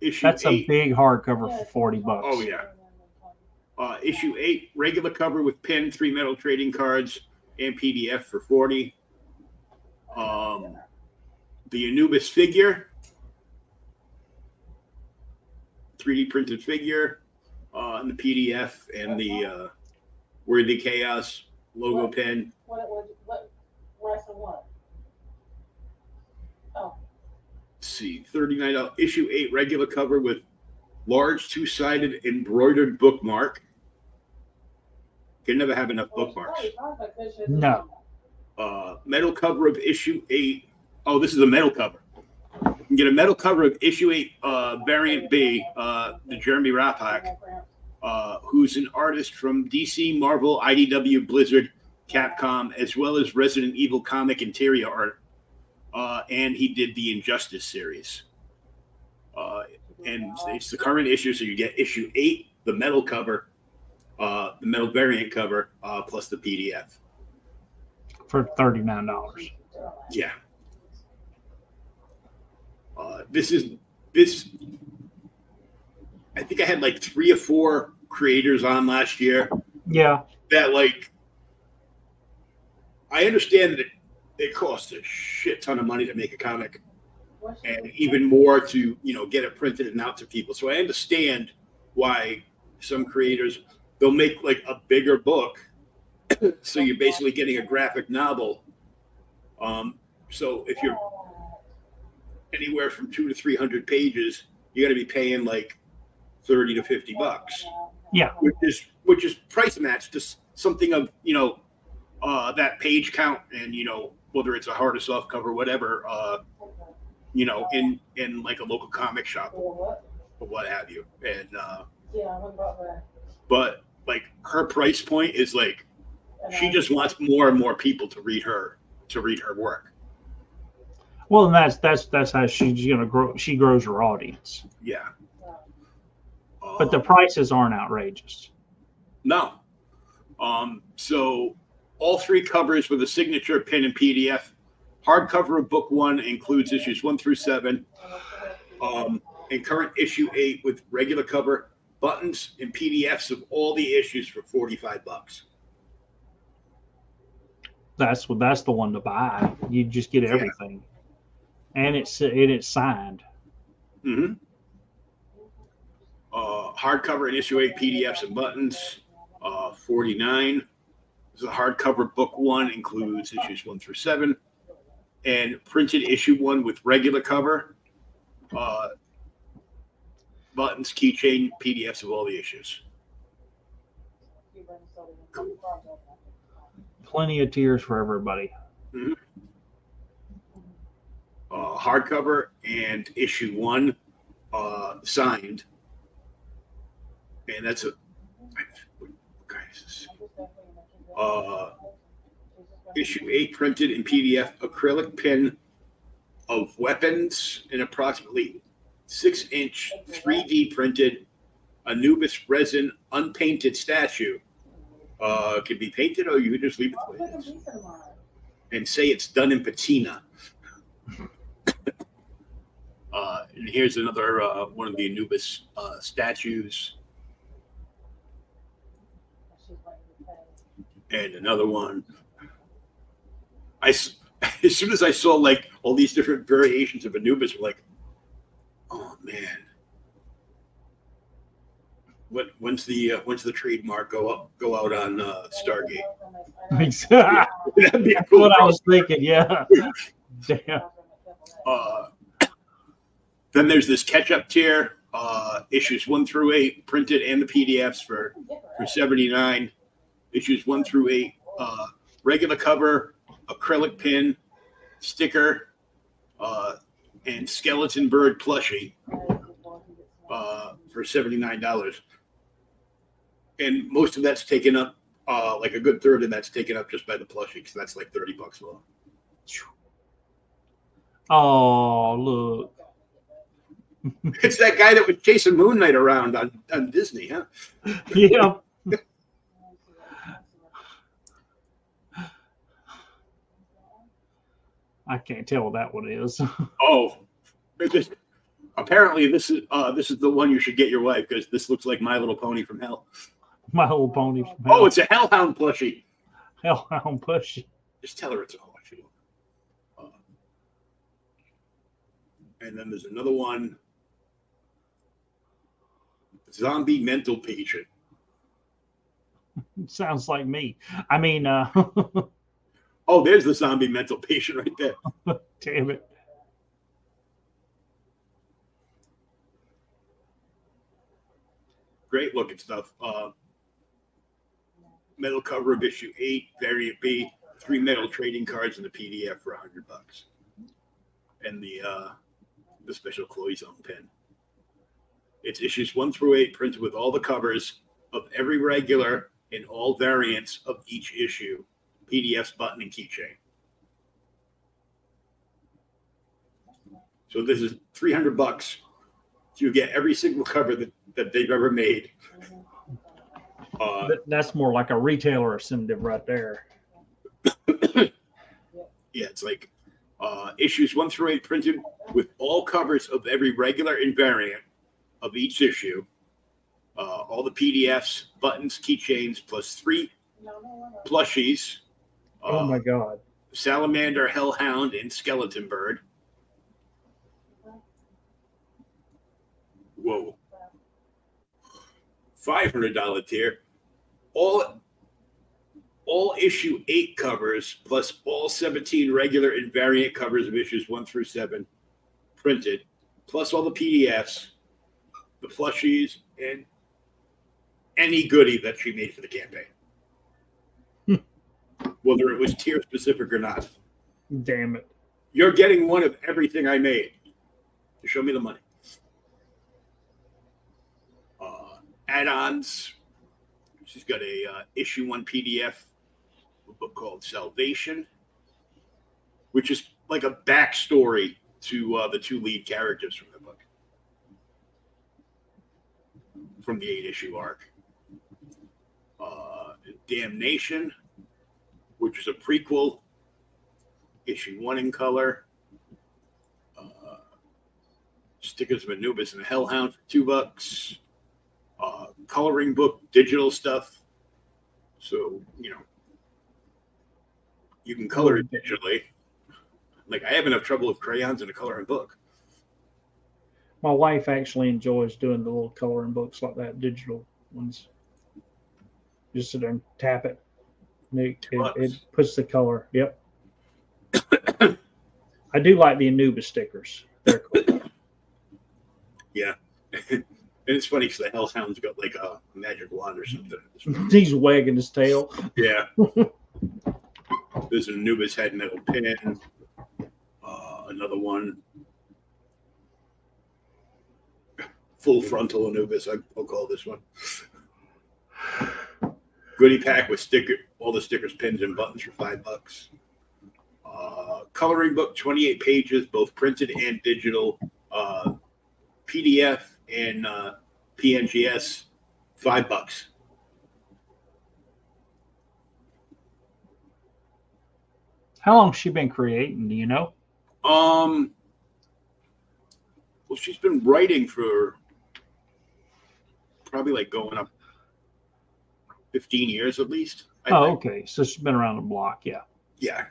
Speaker 1: issue
Speaker 2: That's a big hardcover for 40 bucks.
Speaker 1: Oh, yeah. uh, issue eight, regular cover with pin, three metal trading cards, and PDF for 40. Um, the Anubis figure, 3D printed figure, uh, and the PDF and the uh, Worthy Chaos logo pin.
Speaker 3: What, what, what, rice and what? Oh,
Speaker 1: Let's see, $39 issue eight, regular cover with large two sided embroidered bookmark. Can never have enough bookmarks.
Speaker 2: No.
Speaker 1: uh, metal cover of issue eight. Oh, this is a metal cover. You can get a metal cover of issue eight, uh, variant B, uh, the Jeremy Raapack, uh, who's an artist from DC, Marvel, IDW, Blizzard, Capcom, as well as Resident Evil comic interior art. Uh, and he did the Injustice series. Uh, and it's the current issue, so you get issue eight, the metal cover, uh, the metal variant cover, uh, plus the PDF.
Speaker 2: For $39.
Speaker 1: Yeah. Uh, this is this. I think I had like three or four creators on last year
Speaker 2: Yeah.
Speaker 1: that like. I understand that it, it costs a shit ton of money to make a comic, and even more to you know get it printed and out to people. So I understand why some creators they'll make like a bigger book, <coughs> so you're basically getting a graphic novel. Um, so if you're anywhere from two to three hundred pages, you're going to be paying like thirty to fifty bucks,
Speaker 2: Yeah.
Speaker 1: which is which is price matched to something of you know uh, that page count and you know whether it's a hard or soft cover, whatever. Uh, you know, in in like a local comic shop
Speaker 3: Or what?
Speaker 1: have you, and uh,
Speaker 3: Yeah, what about that?
Speaker 1: but like her price point is like she just wants more and more people to read her to read her work.
Speaker 2: Well, and that's that's that's how she's gonna grow. She grows her audience,
Speaker 1: Yeah.
Speaker 2: but the
Speaker 1: Um,
Speaker 2: prices aren't outrageous.
Speaker 1: No. Um, so all three covers with a signature pin and PDF hardcover of book one includes issues one through seven, um, and current issue eight with regular cover, buttons, and PDFs of all the issues for 45 bucks.
Speaker 2: That's what that's the one to buy. You just get everything, and it's it's signed.
Speaker 1: Mm-hmm. Uh, hardcover and issue eight PDFs and buttons, uh, 49. The hardcover book one includes issues one through seven, and printed issue one with regular cover, uh, buttons, keychain, PDFs of all the issues.
Speaker 2: Plenty of tears for everybody.
Speaker 1: Uh, hardcover and issue one uh, signed, and that's a. What guy is this? Uh, issue eight printed in PDF acrylic pin of weapons and approximately six inch 3D printed Anubis resin unpainted statue. Uh, can be painted or you can just leave it the way it is and say it's done in patina. And here's another uh, one of the Anubis uh, statues, and another one. I <laughs> as soon as I saw like all these different variations of Anubis, I'm like, oh man. What, when's the uh, when's the trademark go up go out on uh, Stargate?
Speaker 2: That's <laughs>
Speaker 1: That'd be a cool.
Speaker 2: what I was thinking. Yeah. <laughs> Damn.
Speaker 1: Uh, then there's this catch-up tier, uh, issues one through eight, printed and the PDFs for for seventy nine. Issues one through eight, uh, regular cover, acrylic pin, sticker, uh, and skeleton bird plushie uh, for seventy nine dollars. And most of that's taken up, uh, like a good third of that's taken up just by the plushie, because that's like thirty bucks more.
Speaker 2: Oh look. <laughs>
Speaker 1: It's that guy that was chasing Moon Knight around on, on Disney, huh? <laughs>
Speaker 2: Yeah. I can't tell what that one is. <laughs>
Speaker 1: Oh, this, apparently this is uh, this is the one you should get your wife because this looks like My Little Pony from Hell.
Speaker 2: My little pony. From
Speaker 1: Oh, it's a Hellhound plushie.
Speaker 2: hellhound push.
Speaker 1: Just tell her it's a plushie. Uh, and then there's another one. Zombie mental patient. <laughs>
Speaker 2: Sounds like me. I mean, uh, <laughs>
Speaker 1: Oh, there's the zombie mental patient right there. <laughs>
Speaker 2: damn it.
Speaker 1: Great looking stuff. Uh, metal cover of issue eight, variant B, three metal trading cards and the PDF for a hundred bucks, and the uh, the special Chloe Zone pin. It's issues one through eight, printed with all the covers of every regular and all variants of each issue, PDFs, button, and keychain. So this is three hundred bucks. You get every single cover that, that they've ever made. Uh,
Speaker 2: that's more like a retailer incentive right there. <coughs>
Speaker 1: yeah, it's like uh, issues one through eight printed with all covers of every regular and variant of each issue, uh, all the PDFs, buttons, keychains, plus three plushies, uh,
Speaker 2: oh my god.
Speaker 1: salamander, hellhound, and skeleton bird. Whoa. Five hundred dollar tier. All all issue eight covers plus all 17 regular and variant covers of issues one through seven printed, plus all the PDFs, the plushies, and any goodie that she made for the campaign. Whether it was tier specific or not.
Speaker 2: Damn it.
Speaker 1: You're getting one of everything I made. To show me the money. Uh, add-ons. She's got a uh, issue one PDF, a book called Salvation, which is like a backstory to uh, the two lead characters from the book, from the eight-issue arc. Uh, Damnation, which is a prequel issue one in color. Uh, stickers of Anubis and Hellhound for two bucks. Uh, coloring book, digital stuff. So you know, you can color it digitally. Like I have enough trouble with crayons in a coloring book.
Speaker 2: My wife actually enjoys doing the little coloring books like that, digital ones. Just sit there and tap it. It, it, it puts the color. Yep. <coughs> I do like the Anubis stickers. They're cool. <coughs>
Speaker 1: Yeah. <laughs> and it's funny because the Hellhound's got like a magic wand or something. <laughs>
Speaker 2: He's wagging his tail.
Speaker 1: Yeah. <laughs> There's an Anubis head metal pin. Uh, another one. Full frontal Anubis, I- I'll call this one. Goodie pack with sticker, all the stickers, pins, and buttons for five bucks. Uh, coloring book, 28 pages, both printed and digital. Uh, PDF and uh, PNGS, five bucks.
Speaker 2: How long has she been creating? Do you know?
Speaker 1: Um, well, she's been writing for probably like going up 15 years at least. I
Speaker 2: Oh,
Speaker 1: think.
Speaker 2: okay. So she's been around the block. Yeah.
Speaker 1: Yeah.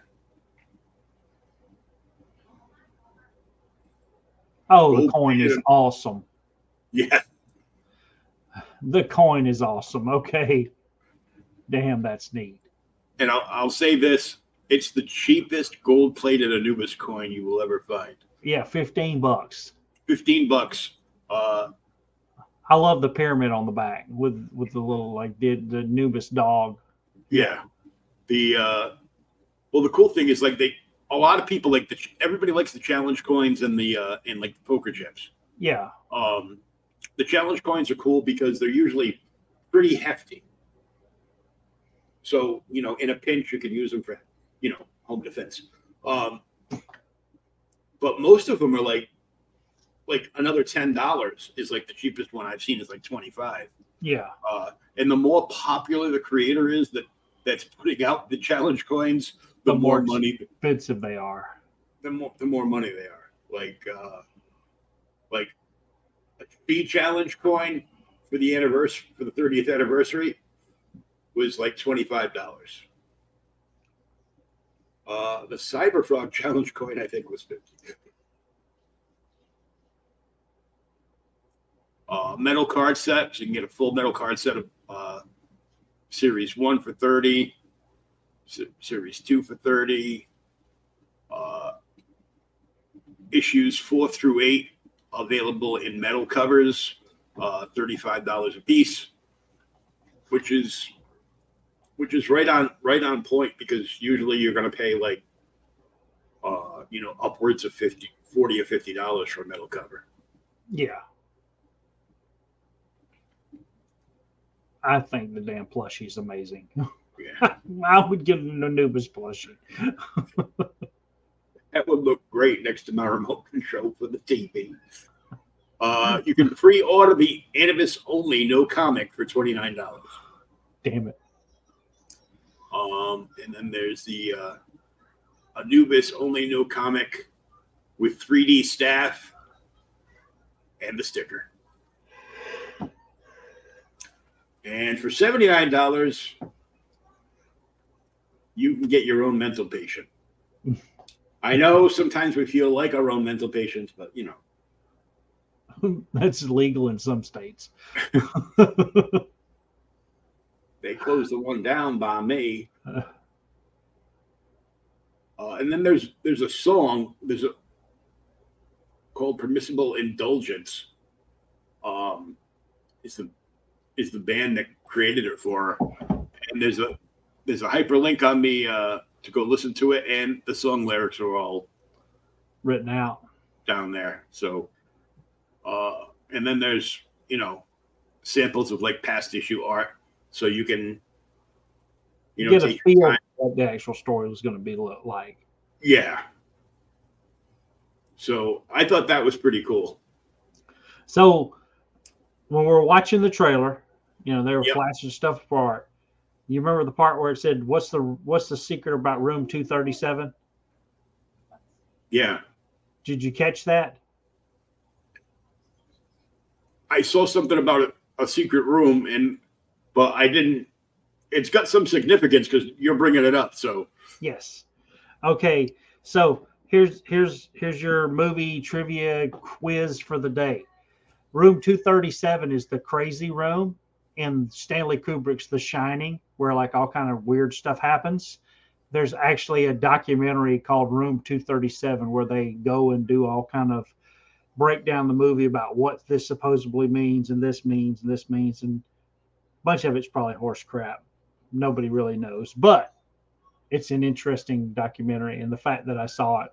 Speaker 2: Oh, the
Speaker 1: Oh,
Speaker 2: coin is awesome.
Speaker 1: Yeah.
Speaker 2: The coin is awesome. Okay. Damn, that's neat.
Speaker 1: And I'll, I'll say this it's the cheapest gold plated Anubis coin you will ever find.
Speaker 2: Yeah, 15 bucks.
Speaker 1: 15 bucks. Uh,
Speaker 2: I love the pyramid on the back with with the little like the the Nubis dog.
Speaker 1: yeah. The, uh, well, the cool thing is like they, a lot of people like the, everybody likes the challenge coins and the, uh, and like the poker chips.
Speaker 2: Yeah.
Speaker 1: Um, the challenge coins are cool because they're usually pretty hefty. So, you know, in a pinch, you can use them for, you know, home defense. Um, but most of them are like, like another ten dollars is like the cheapest one I've seen is like twenty five.
Speaker 2: Yeah.
Speaker 1: Uh, and the more popular the creator is that that's putting out the challenge coins, the,
Speaker 2: The
Speaker 1: more
Speaker 2: more
Speaker 1: money
Speaker 2: Expensive they are.
Speaker 1: the more the more money they are. Like uh like a challenge coin for the anniversary for the 30th anniversary was like $25. Uh the Cyberfrog <laughs> challenge coin I think was 50. Uh metal card set, so you can get a full metal card set of uh series 1 for 30, series 2 for 30, uh issues four through eight available in metal covers, uh, thirty-five dollars a piece, which is which is right on right on point because usually you're going to pay like uh, you know upwards of 50 40 or 50 dollars for a metal cover
Speaker 2: Yeah. I think the damn plushie's amazing.
Speaker 1: yeah <laughs>
Speaker 2: I would get an Anubis plushie. <laughs>
Speaker 1: that would look great next to my remote control for the tv uh, you can pre-order the Anubis only no comic for $29
Speaker 2: Damn it.
Speaker 1: Um, and then there's the uh, Anubis only no comic with 3D staff and the sticker. And for $79, you can get your own mental patient. <laughs> I know sometimes we feel like our own mental patients, but you know, <laughs>
Speaker 2: That's legal in some states. <laughs>
Speaker 1: they closed the one down by me. <sighs> Uh, and then there's there's a song there's a called "Permissible Indulgence." Um, it's the is the band that created it for, her. and there's a there's a hyperlink on me uh, to go listen to it, and the song lyrics are all
Speaker 2: Written out.
Speaker 1: down there. So, uh, and then there's you know samples of like past issue art, so you can you know
Speaker 2: get a feel
Speaker 1: time.
Speaker 2: what the actual story was going to be look like.
Speaker 1: Yeah. So I thought that was pretty cool.
Speaker 2: So when we were watching the trailer, you know, they were
Speaker 1: Yep.
Speaker 2: flashing stuff apart. You remember the part where it said, "What's the what's the secret about room 237?"
Speaker 1: Yeah.
Speaker 2: Did you catch that?
Speaker 1: I saw something about a, a secret room, and but I didn't. It's got some significance because you're bringing it up. So
Speaker 2: Yes. Okay. So here's here's here's your movie trivia quiz for the day. Room 237 is the crazy room in Stanley Kubrick's The Shining, where like all kind of weird stuff happens. There's actually a documentary called Room 237 where they go and do all kind of break down the movie about what this supposedly means and this means and this means and a bunch of it's probably horse crap. Nobody really knows, but it's an interesting documentary and the fact that I saw it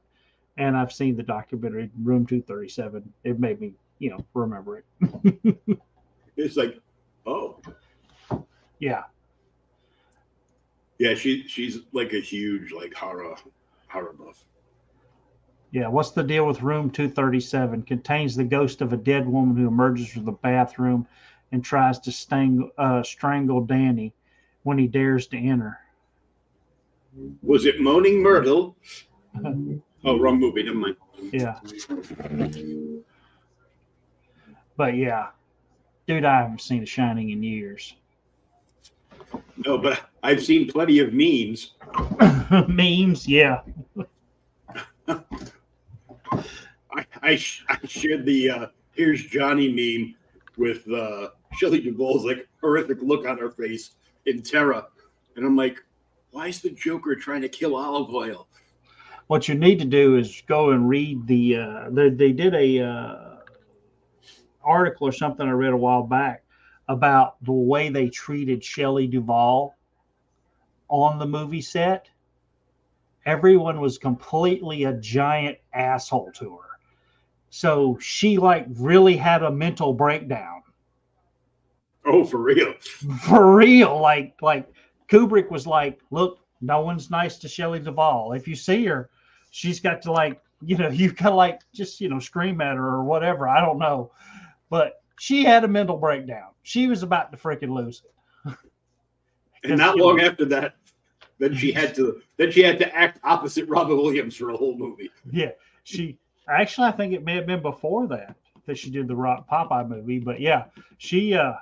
Speaker 2: and I've seen the documentary Room 237, it made me, you know, remember it. <laughs>
Speaker 1: it's like, oh,
Speaker 2: yeah.
Speaker 1: yeah, she she's like a huge like horror horror buff.
Speaker 2: Yeah, what's the deal with room 237? Contains the ghost of a dead woman who emerges from the bathroom and tries to stang, uh, strangle Danny when he dares to enter.
Speaker 1: Was it Moaning Myrtle? <laughs> oh, wrong movie. Never mind.
Speaker 2: Yeah. But yeah, dude, I haven't seen a Shining in years.
Speaker 1: No, but I've seen plenty of memes. <laughs>
Speaker 2: Memes, yeah. <laughs>
Speaker 1: I I, sh- I shared the uh, "Here's Johnny" meme with uh, Shelley Duvall's like horrific look on her face in terror, and I'm like, why is the Joker trying to kill Olive Oyl?
Speaker 2: What you need to do is go and read the. Uh, they, they did a uh, article or something I read a while back about the way they treated Shelley Duvall on the movie set. Everyone was completely a giant asshole to her. So she like really had a mental breakdown.
Speaker 1: Oh, for real? <laughs>
Speaker 2: For real. Like like Kubrick was like, look, no one's nice to Shelley Duvall. If you see her, she's got to like, you know, <laughs> you've gotta like just, you know, scream at her or whatever. I don't know. But she had a mental breakdown. She was about to freaking lose it. <laughs>
Speaker 1: And not long after that, then she had to then she had to act opposite Robin Williams for a whole movie.
Speaker 2: Yeah, she actually I think it may have been before that that she did the Rock Popeye movie, but yeah, she uh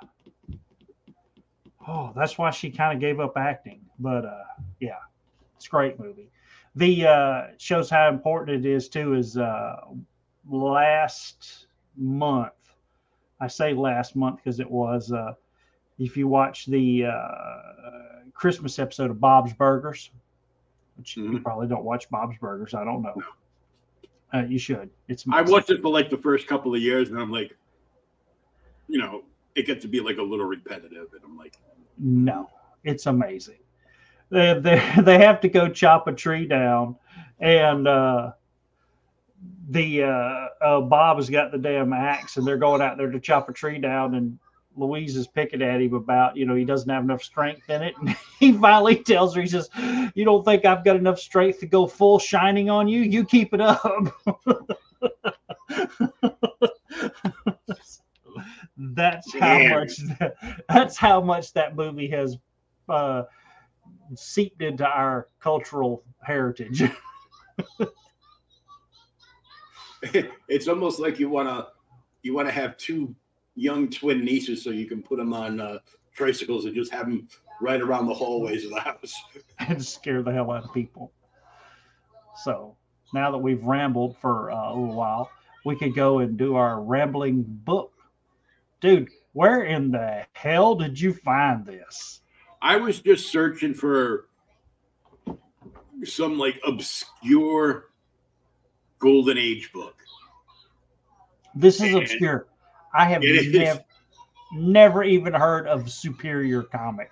Speaker 2: oh, that's why she kind of gave up acting. But uh yeah, it's a great movie. The uh shows how important it is too is uh last month. I say last month because it was uh if you watch the uh Christmas episode of Bob's Burgers, which you
Speaker 1: Mhm.
Speaker 2: probably don't watch Bob's Burgers, I don't know. Uh, you should. It's
Speaker 1: I watched it for like the first couple of years, and I'm like, you know, it gets to be like a little repetitive, and I'm like,
Speaker 2: No, it's amazing. They they <laughs> they have to go chop a tree down, and uh, the uh, uh, Bob has got the damn axe, and they're going out there to chop a tree down, and Louise is picking at him about you know he doesn't have enough strength in it, and <laughs> he finally tells her he says, "You don't think I've got enough strength to go full shining on you? You keep it up." <laughs> that's how
Speaker 1: Damn.
Speaker 2: much that's how much that movie has uh, seeped into our cultural heritage. <laughs> <laughs>
Speaker 1: it's almost like you wanna you wanna have two young twin nieces so you can put them on uh, tricycles and just have them right around the hallways of the house. <laughs>
Speaker 2: and scare the hell out of people. So now that we've rambled for uh, a little while, we could go and do our rambling book. Dude, where in the hell did you find this?
Speaker 1: I was just searching for some like obscure golden age book.
Speaker 2: This is
Speaker 1: And-
Speaker 2: obscure. I have nev- never even heard of Superior Comic.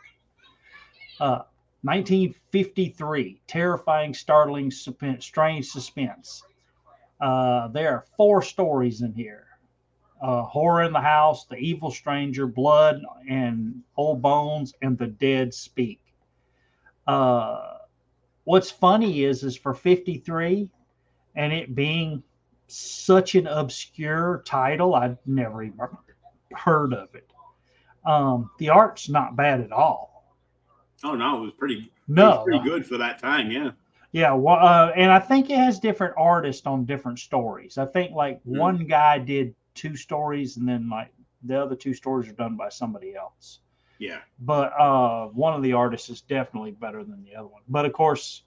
Speaker 2: Uh, 1953, terrifying, startling, suspense, strange suspense. Uh, there are four stories in here uh, Horror in the House, The Evil Stranger, Blood and Old Bones, and The Dead Speak. Uh, what's funny is, is for 53 and it being such an obscure title, I'd never even heard of it. Um, the art's not bad at all.
Speaker 1: Oh no, it was pretty.
Speaker 2: No,
Speaker 1: was pretty good for that time. Yeah.
Speaker 2: Yeah, well, uh, and I think it has different artists on different stories. I think like
Speaker 1: Hmm.
Speaker 2: one guy did two stories, and then like the other two stories are done by somebody else.
Speaker 1: Yeah.
Speaker 2: But uh, one of the artists is definitely better than the other one. But of course,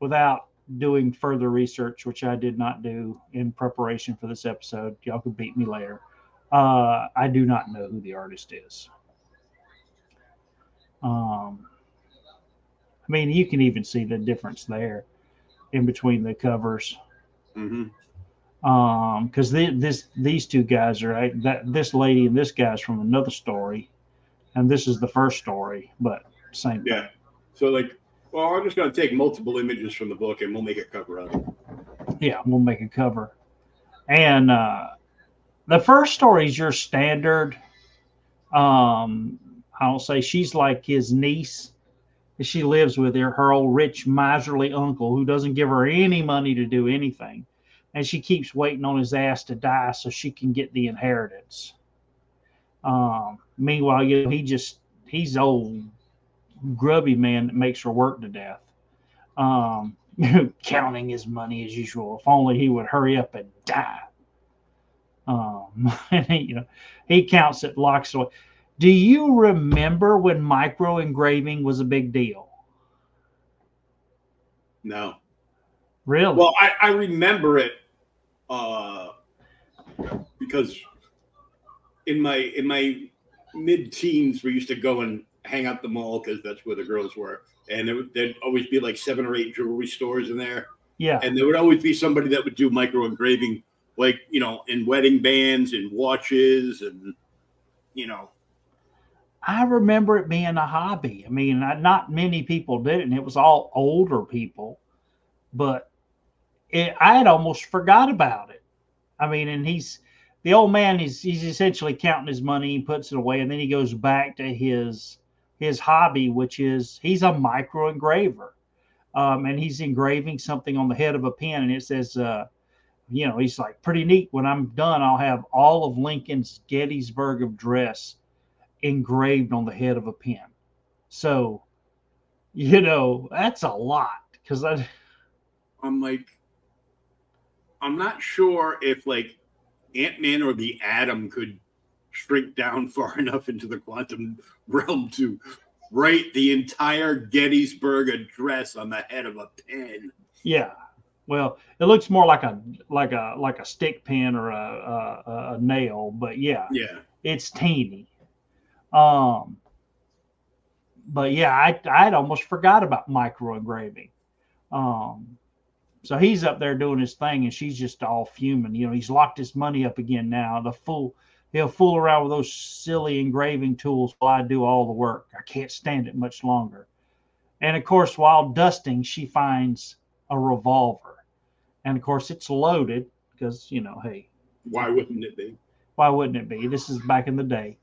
Speaker 2: without doing further research, which I did not do in preparation for this episode, y'all could beat me later. Uh, I do not know who the artist is. Um, I mean, you can even see the difference there in between the covers.
Speaker 1: hmm
Speaker 2: Um, because this these two guys are right, that this lady and this guy's from another story, and this is the first story, but same. thing.
Speaker 1: Yeah. So like, well, I'm just gonna take multiple images from the book and we'll make a cover of it.
Speaker 2: yeah, we'll make a cover. And uh, the first story is your standard. Um, I'll say she's like his niece. She lives with her, her old rich miserly uncle who doesn't give her any money to do anything. And she keeps waiting on his ass to die so she can get the inheritance. Um, meanwhile, you know, he just, he's old, grubby man that makes her work to death. Um, <laughs> counting his money as usual. If only he would hurry up and die. Um, <laughs> and he, you know, he counts it, locks it away. Do you remember when micro engraving was a big deal?
Speaker 1: No.
Speaker 2: Really?
Speaker 1: Well, I, I remember it uh, because in my in my mid teens we used to go and hang out the mall because that's where the girls were, and there, would- there'd always be like seven or eight jewelry stores in there,
Speaker 2: yeah.
Speaker 1: and there would always be somebody that would do micro engraving, like you know, in wedding bands and watches, and you know,
Speaker 2: I remember it being a hobby. I mean, not many people did it, and it was all older people, but it, I had almost forgot about it. I mean, and he's the old man. He's he's essentially counting his money, he puts it away, and then he goes back to his his hobby, which is he's a micro engraver, um, and he's engraving something on the head of a pen, and it says. Uh, you know, he's like, pretty neat. When I'm done, I'll have all of Lincoln's Gettysburg Address engraved on the head of a pen. So, you know, that's a lot because I, <laughs>
Speaker 1: I'm like, I'm not sure if like Ant Man or the Atom could shrink down <laughs> far enough into the quantum realm to write the entire Gettysburg Address on the head of a pen.
Speaker 2: yeah. Well, it looks more like a like a like a stick pin or a a, a nail, but yeah,
Speaker 1: Yeah,
Speaker 2: it's teeny. Um, but yeah, I I'd almost forgot about micro engraving. Um, so he's up there doing his thing, and she's just all fuming. You know, he's locked his money up again now. The fool, he'll fool around with those silly engraving tools while I do all the work. I can't stand it much longer. And of course, while dusting, she finds a revolver, and of course, it's loaded because you know, hey,
Speaker 1: why wouldn't it be?
Speaker 2: why wouldn't it be? This is back in the day.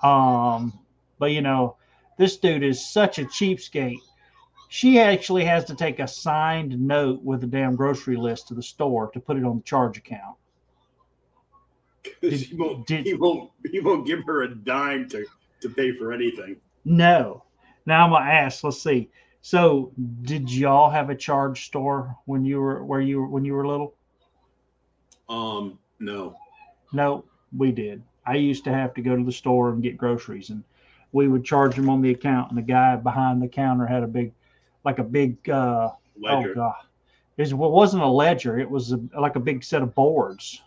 Speaker 2: Um, but you know, this dude is such a cheapskate. She actually has to take a signed note with a damn grocery list to the store to put it on the charge account.
Speaker 1: 'Cause he won't.
Speaker 2: did-
Speaker 1: he won't. He won't give her a dime to to pay for anything.
Speaker 2: No. Now I'm gonna ask. Let's see. So, did y'all have a charge store when you were where you were when you were little?
Speaker 1: Um, no.
Speaker 2: No, we did. I used to have to go to the store and get groceries, and we would charge them on the account. And the guy behind the counter had a big, like a big, uh,
Speaker 1: Ledger.
Speaker 2: oh god, it wasn't a ledger. It was a, like a big set of boards,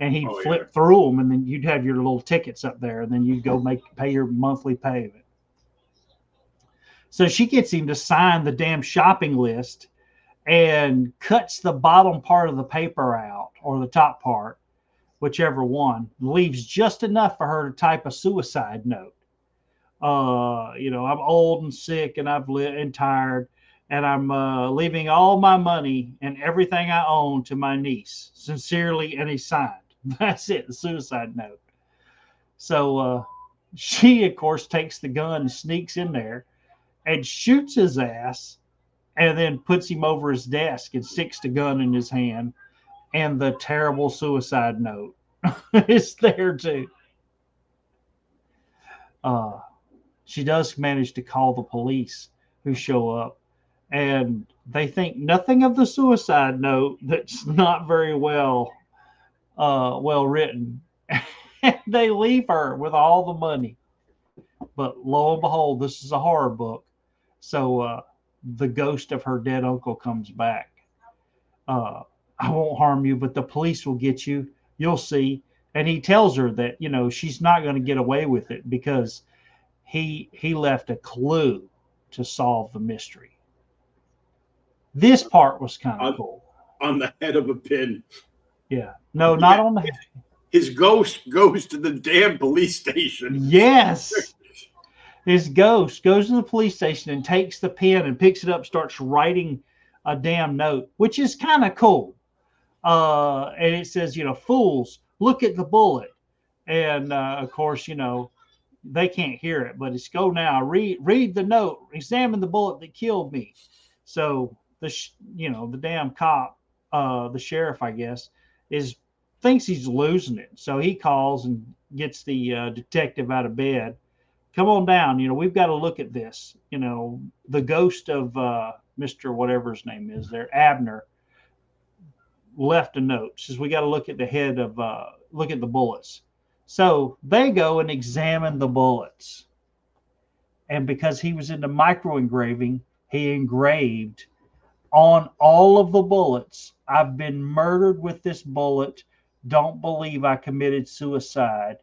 Speaker 2: and he'd
Speaker 1: Oh,
Speaker 2: flip
Speaker 1: yeah.
Speaker 2: through them, and then you'd have your little tickets up there, and then you'd go make pay your monthly pay of it. So she gets him to sign the damn shopping list and cuts the bottom part of the paper out or the top part, whichever one, leaves just enough for her to type a suicide note. Uh, you know, I'm old and sick and I've lived and tired, and I'm uh, leaving all my money and everything I own to my niece. Sincerely, and he signed. <laughs> That's it, the suicide note. So uh, she, of course, takes the gun sneaks in there and shoots his ass and then puts him over his desk and sticks the gun in his hand and the terrible suicide note <laughs> is there too uh, she does manage to call the police who show up and they think nothing of the suicide note that's not very well uh, well written. <laughs> they leave her with all the money. But lo and behold, this is a horror book. So uh, the ghost of her dead uncle comes back. Uh, I won't harm you, but the police will get you. You'll see. And he tells her that, you know, she's not going to get away with it because he he left a clue to solve the mystery. This part was kind of cool.
Speaker 1: On the head of a pin.
Speaker 2: Yeah. No, not
Speaker 1: Yeah.
Speaker 2: on the
Speaker 1: His ghost goes to the damn police station.
Speaker 2: Yes. His ghost goes to the police station and takes the pen and picks it up, starts writing a damn note, which is kind of cool. Uh, and it says, you know, fools, look at the bullet. And uh, of course, you know, they can't hear it, but it's go now. Read read the note. Examine the bullet that killed me. So the sh- you know the damn cop, uh, the sheriff, I guess, is thinks he's losing it. So he calls and gets the uh, detective out of bed. Come on down. You know, we've got to look at this. You know, the ghost of uh, Mr. whatever his name is there, Abner, left a note. Says we got to look at the head of, uh, look at the bullets. So they go and examine the bullets. And because he was into micro engraving, he engraved on all of the bullets I've been murdered with this bullet. Don't believe I committed suicide.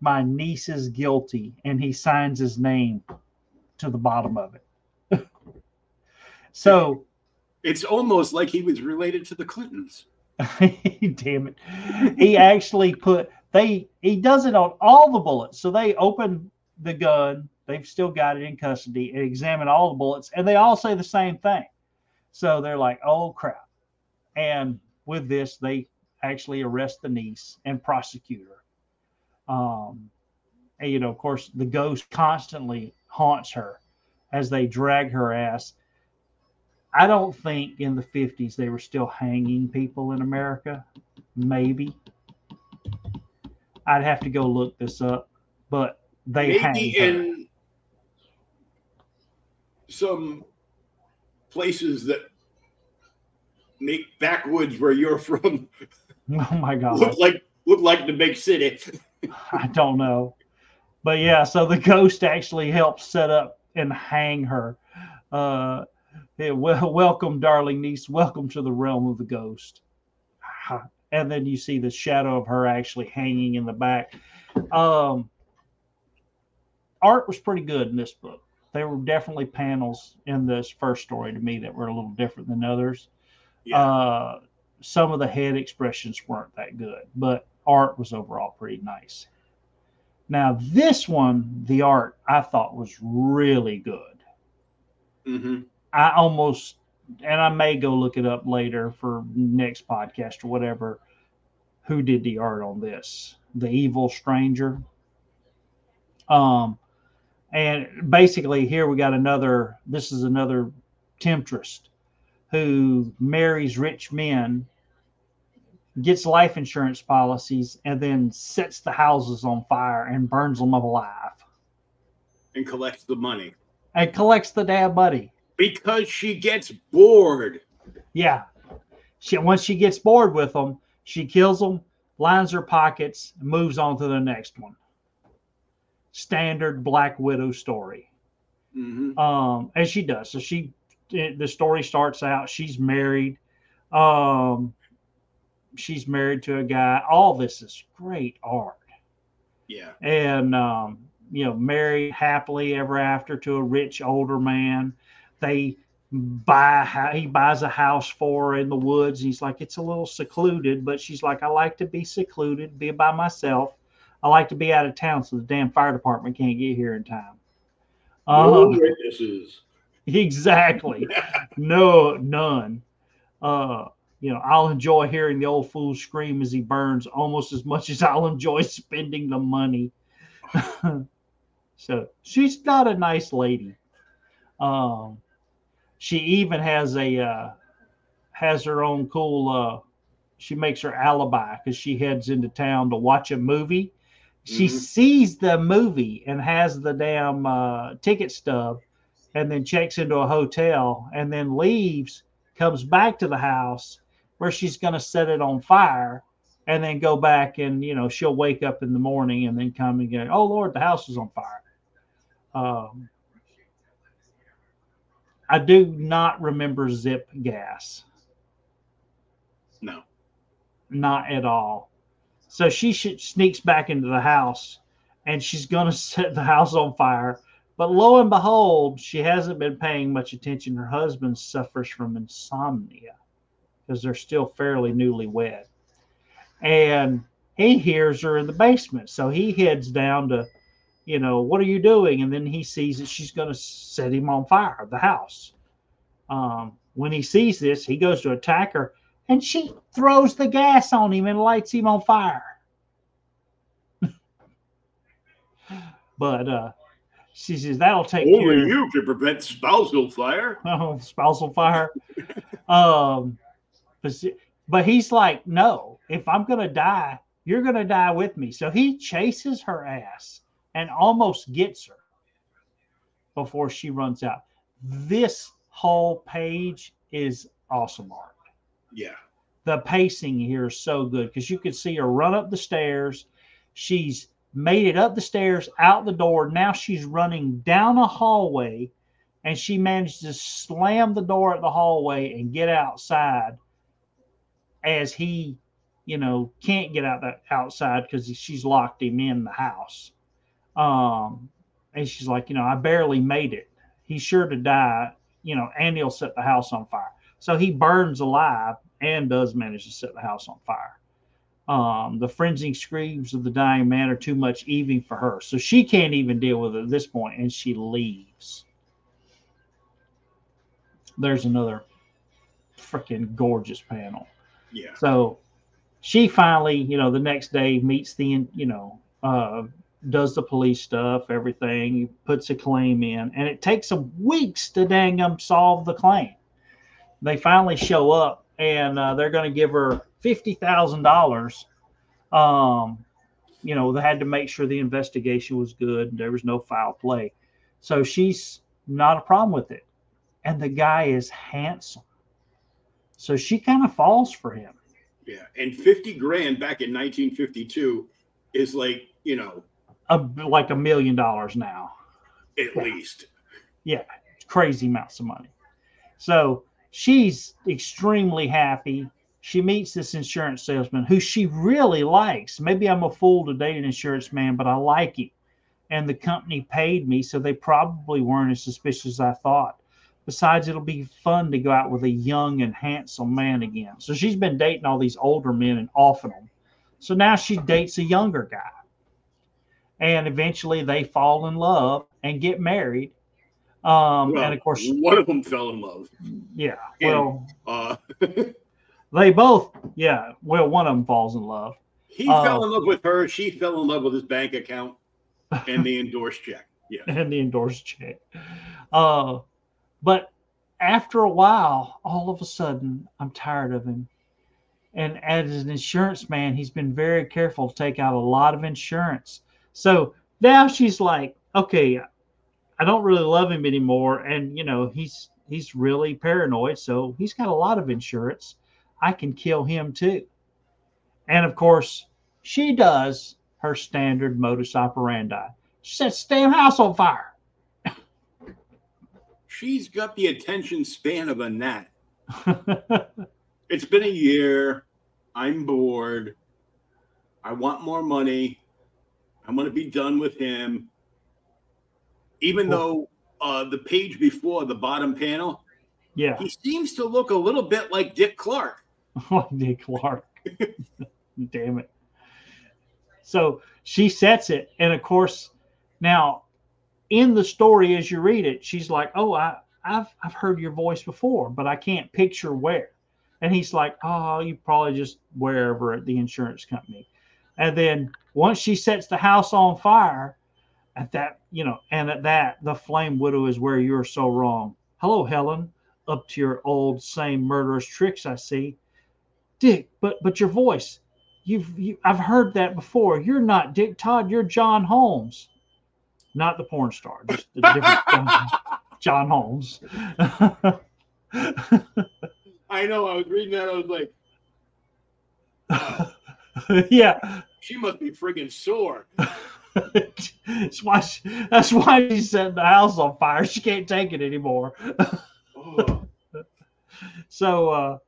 Speaker 2: My niece is guilty. And he signs his name to the bottom of it. <laughs> so,
Speaker 1: It's almost like he was related to the Clintons. <laughs>
Speaker 2: damn it. He actually put, they, he does it on all the bullets. So they open the gun, they've still got it in custody and examine all the bullets. And they all say the same thing. So they're like, oh crap. And with this, they actually arrest the niece and prosecute her. Um, and, you know, of course, the ghost constantly haunts her as they drag her ass. I don't think in the 50s they were still hanging people in America. Maybe. I'd have to go look this up, but they hang
Speaker 1: Maybe in some places that make backwoods where you're <laughs> from <laughs>
Speaker 2: Oh my god.
Speaker 1: look like look like the big city. <laughs>
Speaker 2: I don't know. But yeah, so the ghost actually helps set up and hang her. Uh, yeah, well, <laughs> welcome, darling niece. Welcome to the realm of the ghost. And then you see the shadow of her actually hanging in the back. Um, art was pretty good in this book. There were definitely panels in this first story to me that were a little different than others.
Speaker 1: Yeah.
Speaker 2: Uh, some of the head expressions weren't that good, but art was overall pretty nice. Now, this one, the art I thought was really good.
Speaker 1: hmm
Speaker 2: I almost, and I may go look it up later for next podcast or whatever, who did the art on this? The Evil Stranger. Um, and basically, here we got another, this is another temptress who marries rich men, gets life insurance policies, and then sets the houses on fire and burns them alive
Speaker 1: And collects the money
Speaker 2: and collects the damn money.
Speaker 1: because she gets bored.
Speaker 2: Yeah. She once she gets bored with them, she kills them, lines her pockets, and moves on to the next one. Standard Black Widow story.
Speaker 1: hmm
Speaker 2: Um, as she does. So she the story starts out, she's married. Um she's married to a guy. All this is great art.
Speaker 1: Yeah.
Speaker 2: and um, you know, married happily ever after to a rich older man. They buy a he buys a house for her in the woods. He's like, it's a little secluded, but she's like, I like to be secluded, be by myself. I like to be out of town so the damn fire department can't get here in time.
Speaker 1: No
Speaker 2: Um,
Speaker 1: witnesses. <laughs>
Speaker 2: exactly. No, none. Uh, you know, I'll enjoy hearing the old fool scream as he burns almost as much as I'll enjoy spending the money. <laughs> so she's not a nice lady. Um, she even has a uh, has her own cool. Uh, she makes her alibi because she heads into town to watch a movie. She
Speaker 1: Mhm.
Speaker 2: sees the movie and has the damn uh, ticket stub and then checks into a hotel and then leaves, comes back to the house where she's going to set it on fire and then go back and, you know, she'll wake up in the morning and then come and go, oh, Lord, the house is on fire. Um, I do not remember zip gas.
Speaker 1: No.
Speaker 2: Not at all. So she sneaks back into the house and she's going <laughs> to set the house on fire. But lo and behold, she hasn't been paying much attention. Her husband suffers from insomnia because they're still fairly newlywed. And he hears her in the basement. So he heads down to, you know, what are you doing? And then he sees that she's going to set him on fire, the house. Um, when he sees this, he goes to attack her and she throws the gas on him and lights him on fire. <laughs> but uh, she says that'll take
Speaker 1: Only
Speaker 2: care.
Speaker 1: you can prevent spousal fire. <laughs>
Speaker 2: Oh, spousal fire. um, but, she- but he's like, no. If I'm gonna die, you're gonna die with me. So he chases her ass and almost gets her before she runs out. This whole page is awesome art
Speaker 1: Yeah.
Speaker 2: the pacing here is so good because you can see her run up the stairs. She's made it up the stairs, out the door. Now she's running down a hallway and she managed to slam the door at the hallway and get outside as he, you know, can't get out that outside because she's locked him in the house. Um, and she's like, you know, I barely made it. He's sure to die, you know, and he'll set the house on fire. So he burns alive and does manage to set the house on fire. Um, the frenzied screams of the dying man are too much even for her. So she can't even deal with it at this point and she leaves. There's another freaking gorgeous panel.
Speaker 1: Yeah.
Speaker 2: So she finally, you know, the next day meets the, you know, uh, does the police stuff, everything, puts a claim in, and it takes them weeks to dang them solve the claim. They finally show up and uh, they're going to give her fifty thousand dollars. Um, you know, they had to make sure the investigation was good. And there was no foul play, so she's not a problem with it. And the guy is handsome, so she kind of falls for him.
Speaker 1: Yeah. And 50 grand back in 1952 is like, you know,
Speaker 2: A, like a million dollars now.
Speaker 1: at least.
Speaker 2: Yeah, crazy amounts of money. So she's extremely happy. She meets this insurance salesman who she really likes. Maybe I'm a fool to date an insurance man, but I like him. And the company paid me, so they probably weren't as suspicious as I thought. Besides, it'll be fun to go out with a young and handsome man again. So she's been dating all these older men and offing them. So now she dates a younger guy. And eventually they fall in love and get married. Um,
Speaker 1: Well,
Speaker 2: and of course,
Speaker 1: one of them fell in love.
Speaker 2: yeah.
Speaker 1: Yeah.
Speaker 2: Well,
Speaker 1: Uh, <laughs>
Speaker 2: they both, yeah. Well, one of them falls in love.
Speaker 1: he
Speaker 2: Uh,
Speaker 1: fell in love with her. She fell in love with his bank account and the endorsed check. Yeah. <laughs>
Speaker 2: and the endorsed check. Uh, but after a while, all of a sudden, I'm tired of him. And as an insurance man, he's been very careful to take out a lot of insurance. So now she's like, okay, I don't really love him anymore. And, you know, he's he's really paranoid. So he's got a lot of insurance. I can kill him too. And of course, she does her standard modus operandi. She sets the damn house on fire. <laughs>
Speaker 1: She's got the attention span of a gnat. <laughs> It's been a year. I'm bored. I want more money. I'm going to be done with him. Even though uh, the page before the bottom panel,
Speaker 2: yeah,
Speaker 1: he seems to look a little bit like Dick Clark. <laughs>
Speaker 2: Dick Clark. <laughs> Damn it. So she sets it, and of course, now in the story as you read it, she's like, "Oh, I, I've I've heard your voice before, but I can't picture where." And he's like, "Oh, you probably just wherever at the insurance company." And then once she sets the house on fire, at that, you know, and at that, the flame widow is where you're so wrong. Hello, Helen. Up to your old same murderous tricks, I see. Dick, but but your voice, you've you, I've heard that before. You're not Dick Todd. You're John Holmes, not the porn star, just the different. <laughs> John Holmes. <laughs>
Speaker 1: I know. I was reading that. I was like, <laughs>
Speaker 2: yeah,
Speaker 1: she must be friggin' sore.
Speaker 2: that's why. She, that's why she set the house on fire. She can't take it anymore.
Speaker 1: Oh,
Speaker 2: So uh,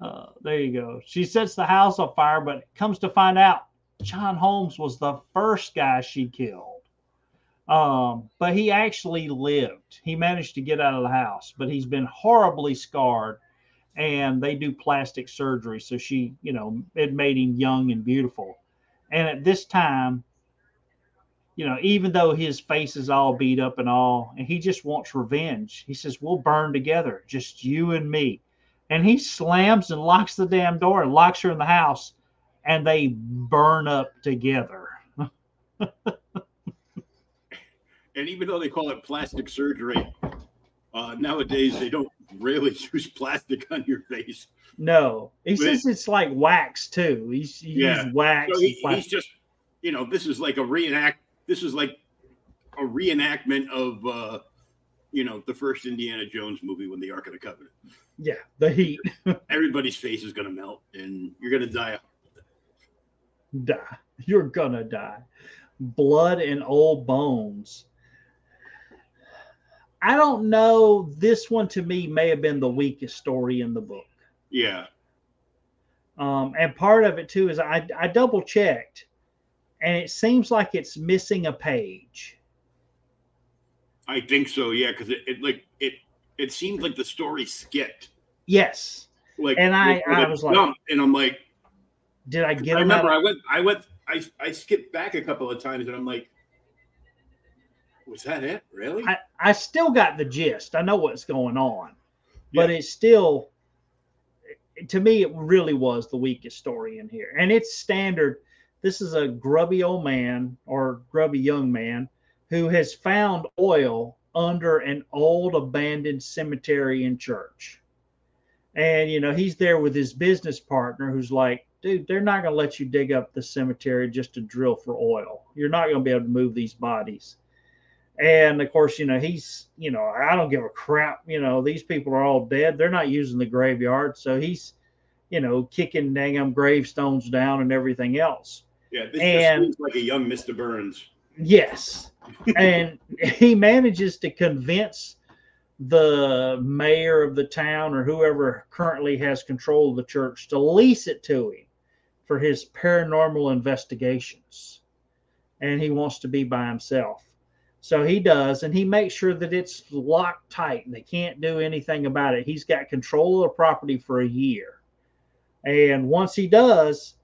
Speaker 2: uh, there you go. She sets the house on fire, but comes to find out John Holmes was the first guy she killed. Um, but he actually lived. He managed to get out of the house, but he's been horribly scarred. And they do plastic surgery, so she, you know, it made him young and beautiful. And at this time, you know, even though his face is all beat up and all, and he just wants revenge, he says, We'll burn together, just you and me. And he slams and locks the damn door and locks her in the house, and they burn up together. <laughs>
Speaker 1: and even though they call it plastic surgery, uh, nowadays they don't really <laughs> use plastic on your face.
Speaker 2: No, he
Speaker 1: But-
Speaker 2: says it's like wax too. He's he
Speaker 1: Yeah.
Speaker 2: wax.
Speaker 1: So he, he's just, you know, this is like a reenact. This is like a reenactment of, uh, you know, the first Indiana Jones movie when the Ark of the Covenant.
Speaker 2: Yeah, the heat. <laughs>
Speaker 1: Everybody's face is going to melt, and you're going to die.
Speaker 2: die. You're gonna die. Blood and old bones. I don't know. This one to me may have been the weakest story in the book.
Speaker 1: Yeah,
Speaker 2: Um, and part of it too is I, I double checked and it seems like it's missing a page.
Speaker 1: I think so. Yeah, because it, it like it it seemed like the story skipped.
Speaker 2: Yes.
Speaker 1: Like,
Speaker 2: And I- I was like-
Speaker 1: jumped, and I'm like,
Speaker 2: Did I get I
Speaker 1: remember? I went, I went, I I skipped back a couple of times, and I'm like, was that it? Really?
Speaker 2: I, I still got the gist. I know what's going on, but it's still, to me, it really was the weakest story in here. And it's standard. This is a grubby old man or grubby young man who has found oil under an old abandoned cemetery and church. And, you know, he's there with his business partner who's like, dude, they're not going to let you dig up the cemetery just to drill for oil. You're not going to be able to move these bodies. And of course, you know, he's, you know, I don't give a crap. You know, these people are all dead. They're not using the graveyard. So he's, you know, kicking dang gravestones down and everything else.
Speaker 1: yeah, this
Speaker 2: and-
Speaker 1: just seems like a young Mr. Burns.
Speaker 2: Yes. And he manages to convince the mayor of the town or whoever currently has control of the church to lease it to him for his paranormal investigations. And he wants to be by himself. So he does, and he makes sure that it's locked tight and they can't do anything about it. He's got control of the property for a year. And once he does,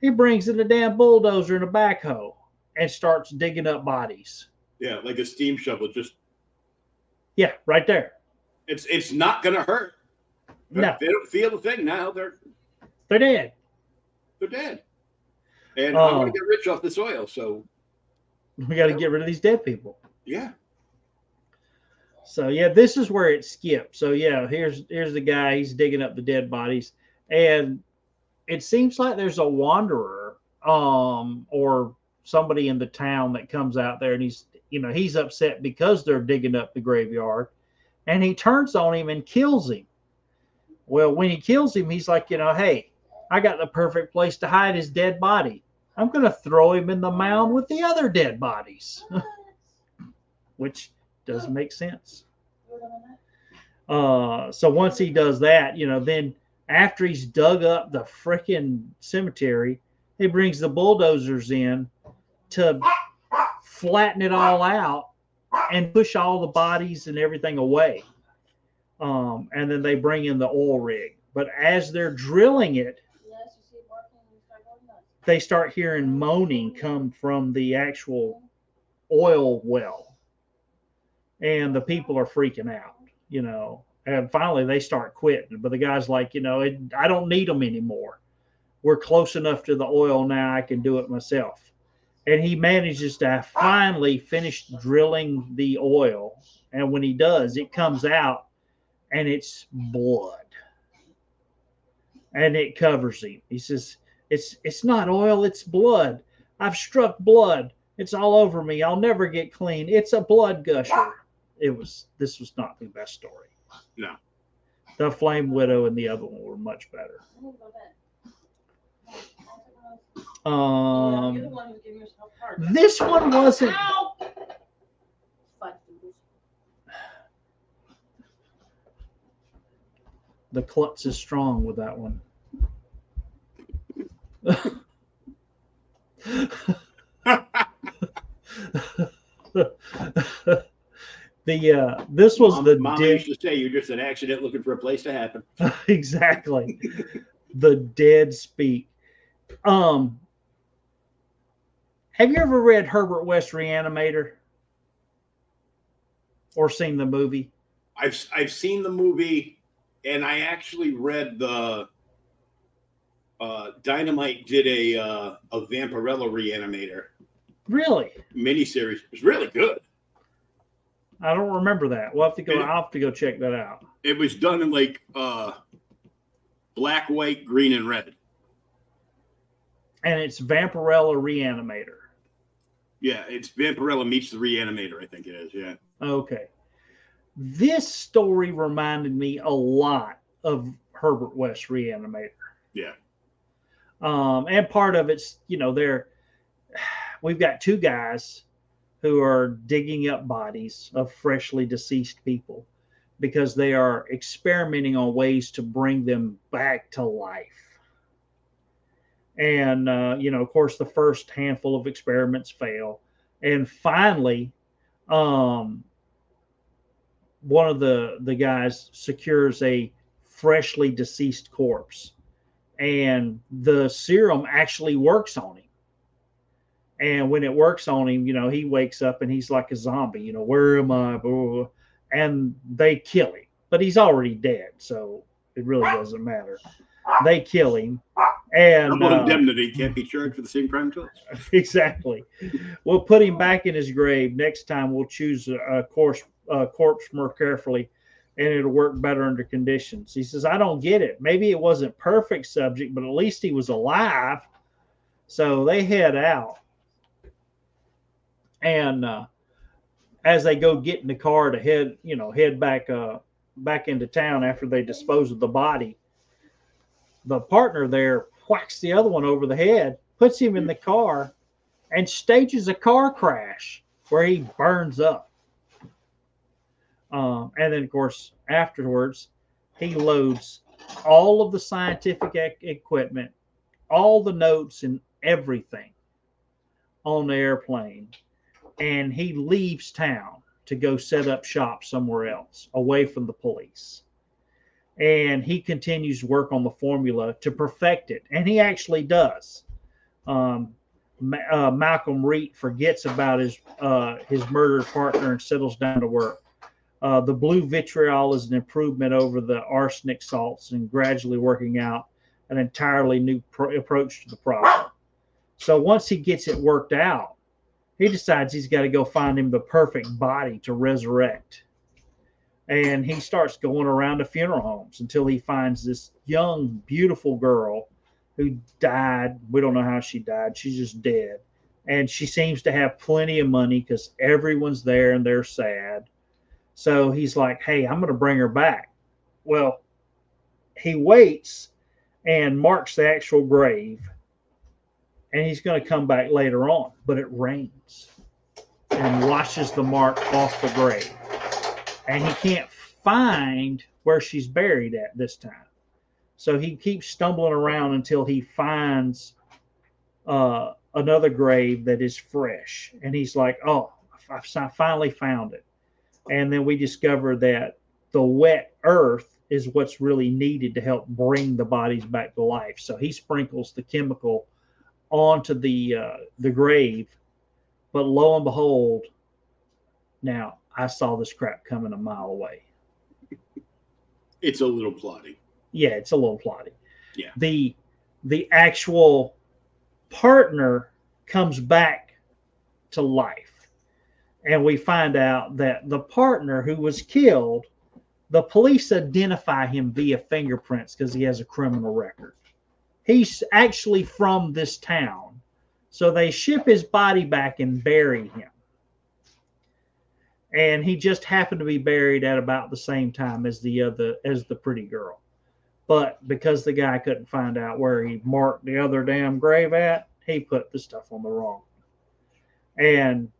Speaker 2: he brings in a damn bulldozer and a backhoe and starts digging up bodies.
Speaker 1: Yeah, like a steam shovel. Just
Speaker 2: Yeah, right there.
Speaker 1: it's it's not gonna hurt.
Speaker 2: No.
Speaker 1: They don't feel the thing now. They're
Speaker 2: They're dead.
Speaker 1: they're dead. And I want to get rich off this oil. So
Speaker 2: We got to get rid of these dead people.
Speaker 1: yeah,
Speaker 2: So yeah, this is where it skipped. So yeah, here's here's the guy. He's digging up the dead bodies, and it seems like there's a wanderer, um, or somebody in the town that comes out there, and he's you know he's upset because they're digging up the graveyard, and he turns on him and kills him. Well, when he kills him, he's like, you know, hey, I got the perfect place to hide his dead body. I'm going to throw him in the mound with the other dead bodies, <laughs> which doesn't make sense. Uh, so once he does that, you know, then after he's dug up the freaking cemetery, he brings the bulldozers in to flatten it all out and push all the bodies and everything away. Um, and then they bring in the oil rig. But as they're drilling it, they start hearing moaning come from the actual oil well. And the people are freaking out, you know. And finally they start quitting. But the guy's like, you know, it, I don't need them anymore. We're close enough to the oil now, I can do it myself. And he manages to finally finish drilling the oil. And when he does, it comes out and it's blood. And it covers him. He says, it's it's not oil, it's blood. I've struck blood. It's all over me. I'll never get clean. It's a blood gusher. it was this was not the best story.
Speaker 1: No.
Speaker 2: The Flame Widow and the other one were much better.
Speaker 3: I need to go to bed. Yeah, I'll take one of those.
Speaker 2: Um,
Speaker 3: You're the one who's giving yourself hard.
Speaker 2: this one wasn't.
Speaker 3: Ow! Fuck you.
Speaker 2: The klutz is strong with that one. the uh this was
Speaker 1: Mom,
Speaker 2: the
Speaker 1: Mom
Speaker 2: dead
Speaker 1: used to say you're just an accident looking for a place to happen. <laughs>
Speaker 2: exactly the dead speak um have you ever read herbert west reanimator or seen the movie
Speaker 1: I've I've seen the movie, and I actually read the. Uh, Dynamite did a uh, a Vampirella Reanimator
Speaker 2: really
Speaker 1: miniseries. It was really good.
Speaker 2: i don't remember that we'll have to go
Speaker 1: Yeah.
Speaker 2: i'll have to go check that out
Speaker 1: It was done in like uh, black, white, green, and red.
Speaker 2: And it's vampirella reanimator
Speaker 1: Yeah, it's Vampirella meets the Reanimator. I think it is. Yeah.
Speaker 2: Okay. This story reminded me a lot of Herbert West Reanimator.
Speaker 1: Yeah.
Speaker 2: Um, and part of it's, you know, they're we've got two guys who are digging up bodies of freshly deceased people because they are experimenting on ways to bring them back to life. And uh, you know, of course, the first handful of experiments fail, and finally, um, one of the the guys secures a freshly deceased corpse. And the serum actually works on him. And when it works on him you know he wakes up and he's like a zombie you know where am i? And they kill him. But he's already dead so it really doesn't matter they kill him and
Speaker 1: Double
Speaker 2: uh,
Speaker 1: indemnity can't be charged for the same crime twice. <laughs>
Speaker 2: exactly. We'll put him back in his grave. Next time, we'll choose a, a course, a corpse more carefully, and it'll work better under conditions. He says, "I don't get it. Maybe it wasn't perfect subject, but at least he was alive." So they head out, and uh, as they go get in the car to head, you know, head back, uh, back into town after they dispose of the body, the partner there whacks the other one over the head, puts him in the car, and stages a car crash where he burns up. Um, and then, of course, afterwards, he loads all of the scientific ec- equipment, all the notes, and everything on the airplane. And he leaves town to go set up shop somewhere else away from the police and he continues to work on the formula to perfect it, and he actually does. Um, uh, Malcolm Reed forgets about his uh, his murdered partner and settles down to work. Uh, the blue vitriol is an improvement over the arsenic salts and gradually working out an entirely new pro- approach to the problem. So once he gets it worked out, he decides he's got to go find him the perfect body to resurrect and he starts going around to funeral homes until he finds this young, beautiful girl who died. We don't know how she died. She's just dead. And she seems to have plenty of money because everyone's there and they're sad. So he's like, hey, I'm going to bring her back. Well, he waits and marks the actual grave. And he's going to come back later on, but it rains and washes the mark off the grave and he can't find where she's buried at this time. So he keeps stumbling around until he finds uh, another grave that is fresh. And he's like, oh, I finally found it. And then we discover that the wet earth is what's really needed to help bring the bodies back to life. So he sprinkles the chemical onto the uh, the grave, but lo and behold, now I saw this crap coming a mile away.
Speaker 1: It's a little plotty.
Speaker 2: Yeah, it's a little plotty.
Speaker 1: Yeah.
Speaker 2: The the actual partner comes back to life. And we find out that the partner who was killed, the police identify him via fingerprints because he has a criminal record. He's actually from this town. So they ship his body back and bury him. And he just happened to be buried at about the same time as the other as the pretty girl. But because the guy couldn't find out where he marked the other damn grave at, he put the stuff on the wrong. And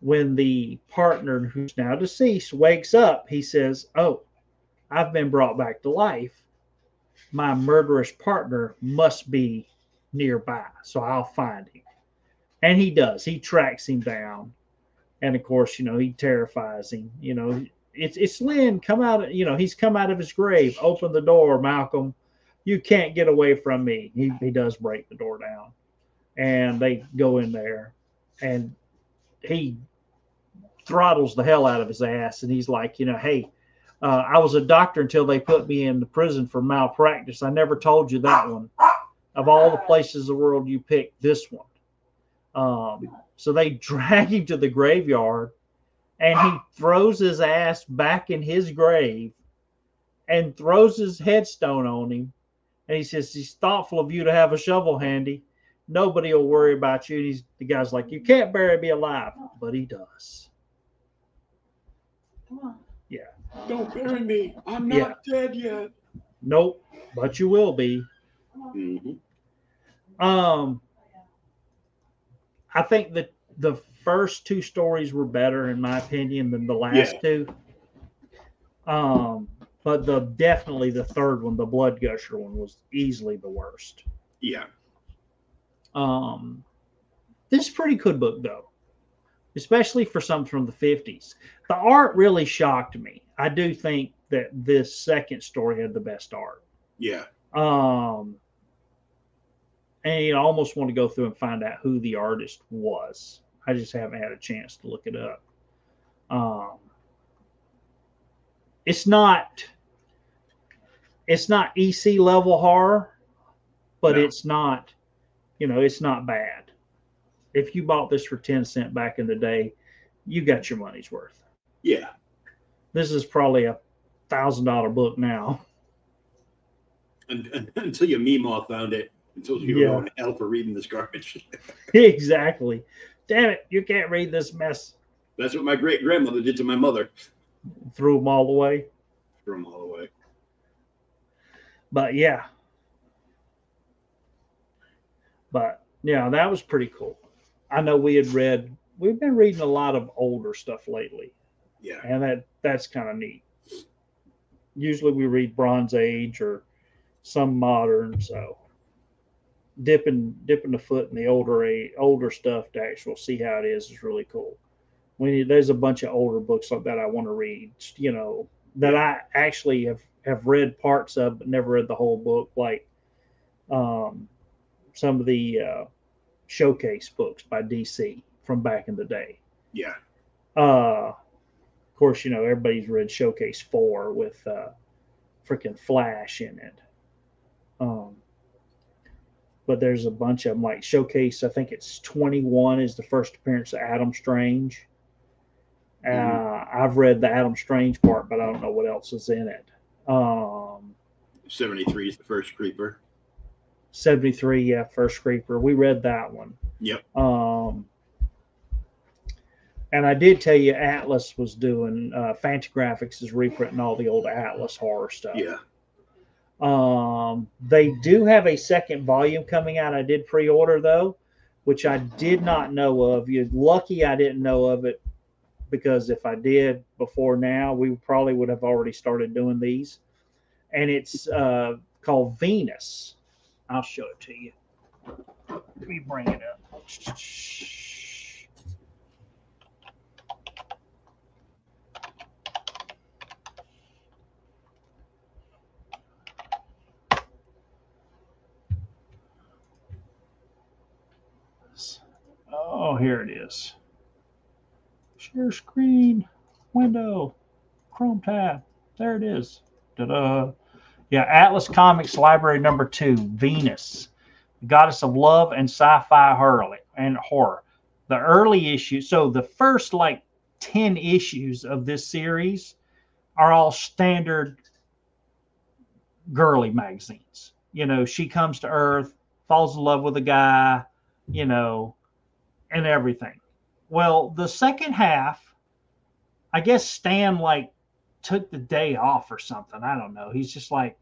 Speaker 2: when the partner who's now deceased wakes up, he says, "Oh, I've been brought back to life. My murderous partner must be nearby, so I'll find him." And he does. He tracks him down and of course, you know, he terrifies him. You know, it's it's Lynn, come out. You know, he's come out of his grave. Open the door, Malcolm. You can't get away from me. He he does break the door down, and they go in there, and he throttles the hell out of his ass, and he's like, you know, hey. Uh, I was a doctor until they put me in the prison for malpractice. I never told you that one. Of all the places in the world you picked, this one. Um, so they <laughs> drag him to the graveyard and he throws his ass back in his grave and throws his headstone on him. And he says, He's thoughtful of you to have a shovel handy. Nobody will worry about you. And he's, the guy's like, You can't bury me alive. But he does.
Speaker 3: Come on. Yeah.
Speaker 1: Don't bury me. I'm
Speaker 2: Yeah.
Speaker 1: not dead yet.
Speaker 2: Nope, but you will be.
Speaker 3: Come on.
Speaker 1: Mhm.
Speaker 2: Um, I think that the first two stories were better, in my opinion, than the last
Speaker 1: Yeah.
Speaker 2: two. Um, but the definitely the third one, the Blood Gusher one, was easily the worst.
Speaker 1: Yeah.
Speaker 2: Um, this is a pretty good book though, especially for something from the fifties. The art really shocked me. I do think that this second story had the best art.
Speaker 1: Yeah.
Speaker 2: Um, and you almost want to go through and find out who the artist was. I just haven't had a chance to look it up. Um, it's not it's not EC level horror, but
Speaker 1: No.
Speaker 2: it's not you know it's not bad. If you bought this for ten cent back in the day, you got your money's worth.
Speaker 1: Yeah.
Speaker 2: This is probably a thousand dollar book now.
Speaker 1: And, and, until your Meemaw found it, until you
Speaker 2: Yeah.
Speaker 1: going to hell for reading this garbage. <laughs>
Speaker 2: exactly. Damn it, you can't read this mess.
Speaker 1: That's what my great grandmother did to my mother.
Speaker 2: Threw them all away.
Speaker 1: Threw them all away.
Speaker 2: But yeah. But yeah, that was pretty cool. I know we had read we've been reading a lot of older stuff lately,
Speaker 1: Yeah.
Speaker 2: and that that's kind of neat. Usually we read Bronze Age or some modern, so dipping dipping the foot in the older older stuff to actually see how it is is really cool. We there's a bunch of older books like that I want to read, you know, that I actually have have read parts of but never read the whole book, like um, some of the uh, showcase books by DC from back in the day.
Speaker 1: Yeah.
Speaker 2: Uh, of course, you know everybody's read Showcase Four with uh, freaking Flash in it. Um, but there's a bunch of them like Showcase. I think it's 21 is the first appearance of Adam Strange. Uh,
Speaker 1: Mhm.
Speaker 2: I've read the Adam Strange part, but I don't know what else is in it. Um,
Speaker 1: 73 is the first creeper.
Speaker 2: 73, yeah, First Creeper. We read that one.
Speaker 1: Yep.
Speaker 2: Um, and I did tell you Atlas was doing uh, Fantagraphics is reprinting all the old Atlas horror stuff.
Speaker 1: Yeah.
Speaker 2: Um, they do have a second volume coming out. I did pre-order though, which I did not know of. You're lucky I didn't know of it because if I did before now, we probably would have already started doing these. And it's uh, called Venus. I'll show it to you. Let me bring it up. Oh, here it is. Share screen, window, Chrome tab. There it is. Ta-da. Yeah, Atlas Comics Library number two, Venus, goddess of love and sci-fi horror and horror. The early issues, so the first like 10 issues of this series are all standard girly magazines. You know, she comes to Earth, falls in love with a guy, you know, and everything. Well, the second half I guess Stan like took the day off or something. I don't know. He's just like,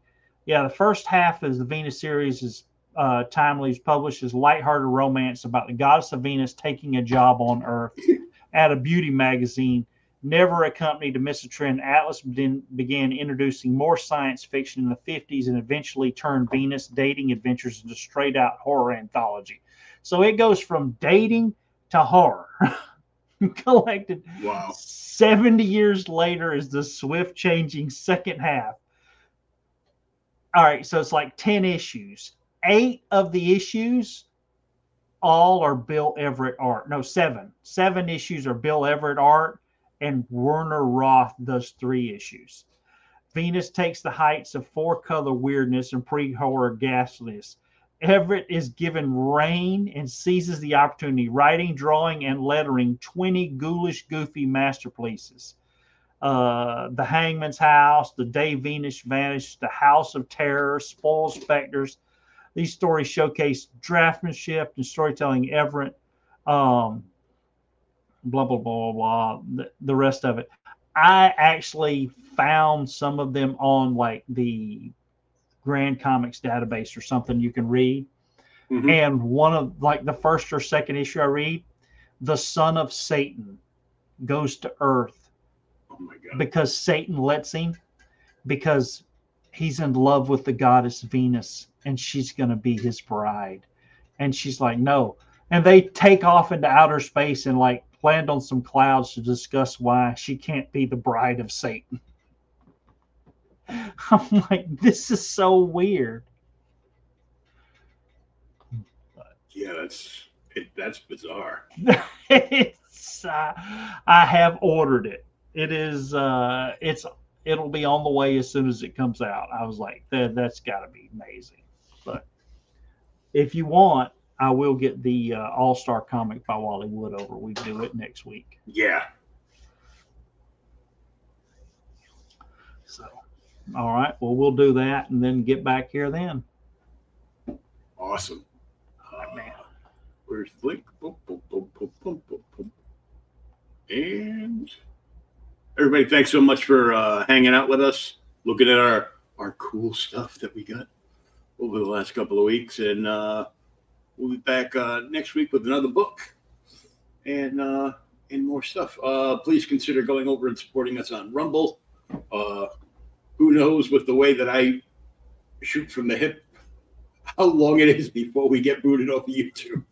Speaker 2: yeah, the first half of the Venus series is uh, timely published as lighthearted romance about the goddess of Venus taking a job on Earth <laughs> at a beauty magazine. Never accompanied to miss a trend, Atlas begin, began introducing more science fiction in the 50s and eventually turned Venus dating adventures into straight out horror anthology. So it goes from dating to horror. <laughs> Collected
Speaker 1: Wow.
Speaker 2: 70 years later is the swift changing second half. All right, so it's like 10 issues. Eight of the issues all are Bill Everett art. No, seven. Seven issues are Bill Everett art, and Werner Roth does three issues. Venus takes the heights of four color weirdness and pre horror ghastliness. Everett is given reign and seizes the opportunity, writing, drawing, and lettering 20 ghoulish, goofy masterpieces. Uh, the Hangman's House, The Day Venus Vanished, The House of Terror, Spoiled Specters. These stories showcase draftsmanship and storytelling. Everett, um, blah blah blah blah blah. The, the rest of it. I actually found some of them on like the Grand Comics database or something you can read.
Speaker 1: Mhm.
Speaker 2: And one of like the first or second issue I read, the son of Satan goes to Earth
Speaker 1: Oh my god.
Speaker 2: because Satan lets him because he's in love with the goddess Venus and she's going to be his bride. And she's like, no. And they take off into outer space and like land on some clouds to discuss why she can't be the bride of Satan. <laughs> I'm like, this is so weird.
Speaker 1: Yeah, that's it, that's bizarre. <laughs>
Speaker 2: it's, uh, I have ordered it. It is, uh, it's, it'll be on the way as soon as it comes out. I was like, that, that's got to be amazing. But if you want, I will get the uh, All Star comic by Wally Wood over. We do it next week.
Speaker 1: Yeah.
Speaker 2: So, all right. Well, we'll do that and then get back here then.
Speaker 1: Awesome. Uh,
Speaker 2: Man.
Speaker 1: where's the link? Boom, boom, boom, boom, boom, boom, boom. And everybody, thanks so much for uh, hanging out with us, looking at our our cool stuff that we got over the last couple of weeks, and uh, we'll be back uh, next week with another book and uh, and more stuff. Uh, please consider going over and supporting us on Rumble. Uh, who knows with the way that I shoot from the hip how long it is before we get booted off of YouTube.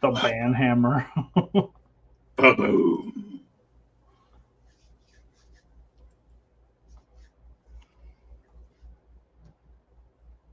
Speaker 2: The Banhammer. <laughs>
Speaker 1: Ba boom.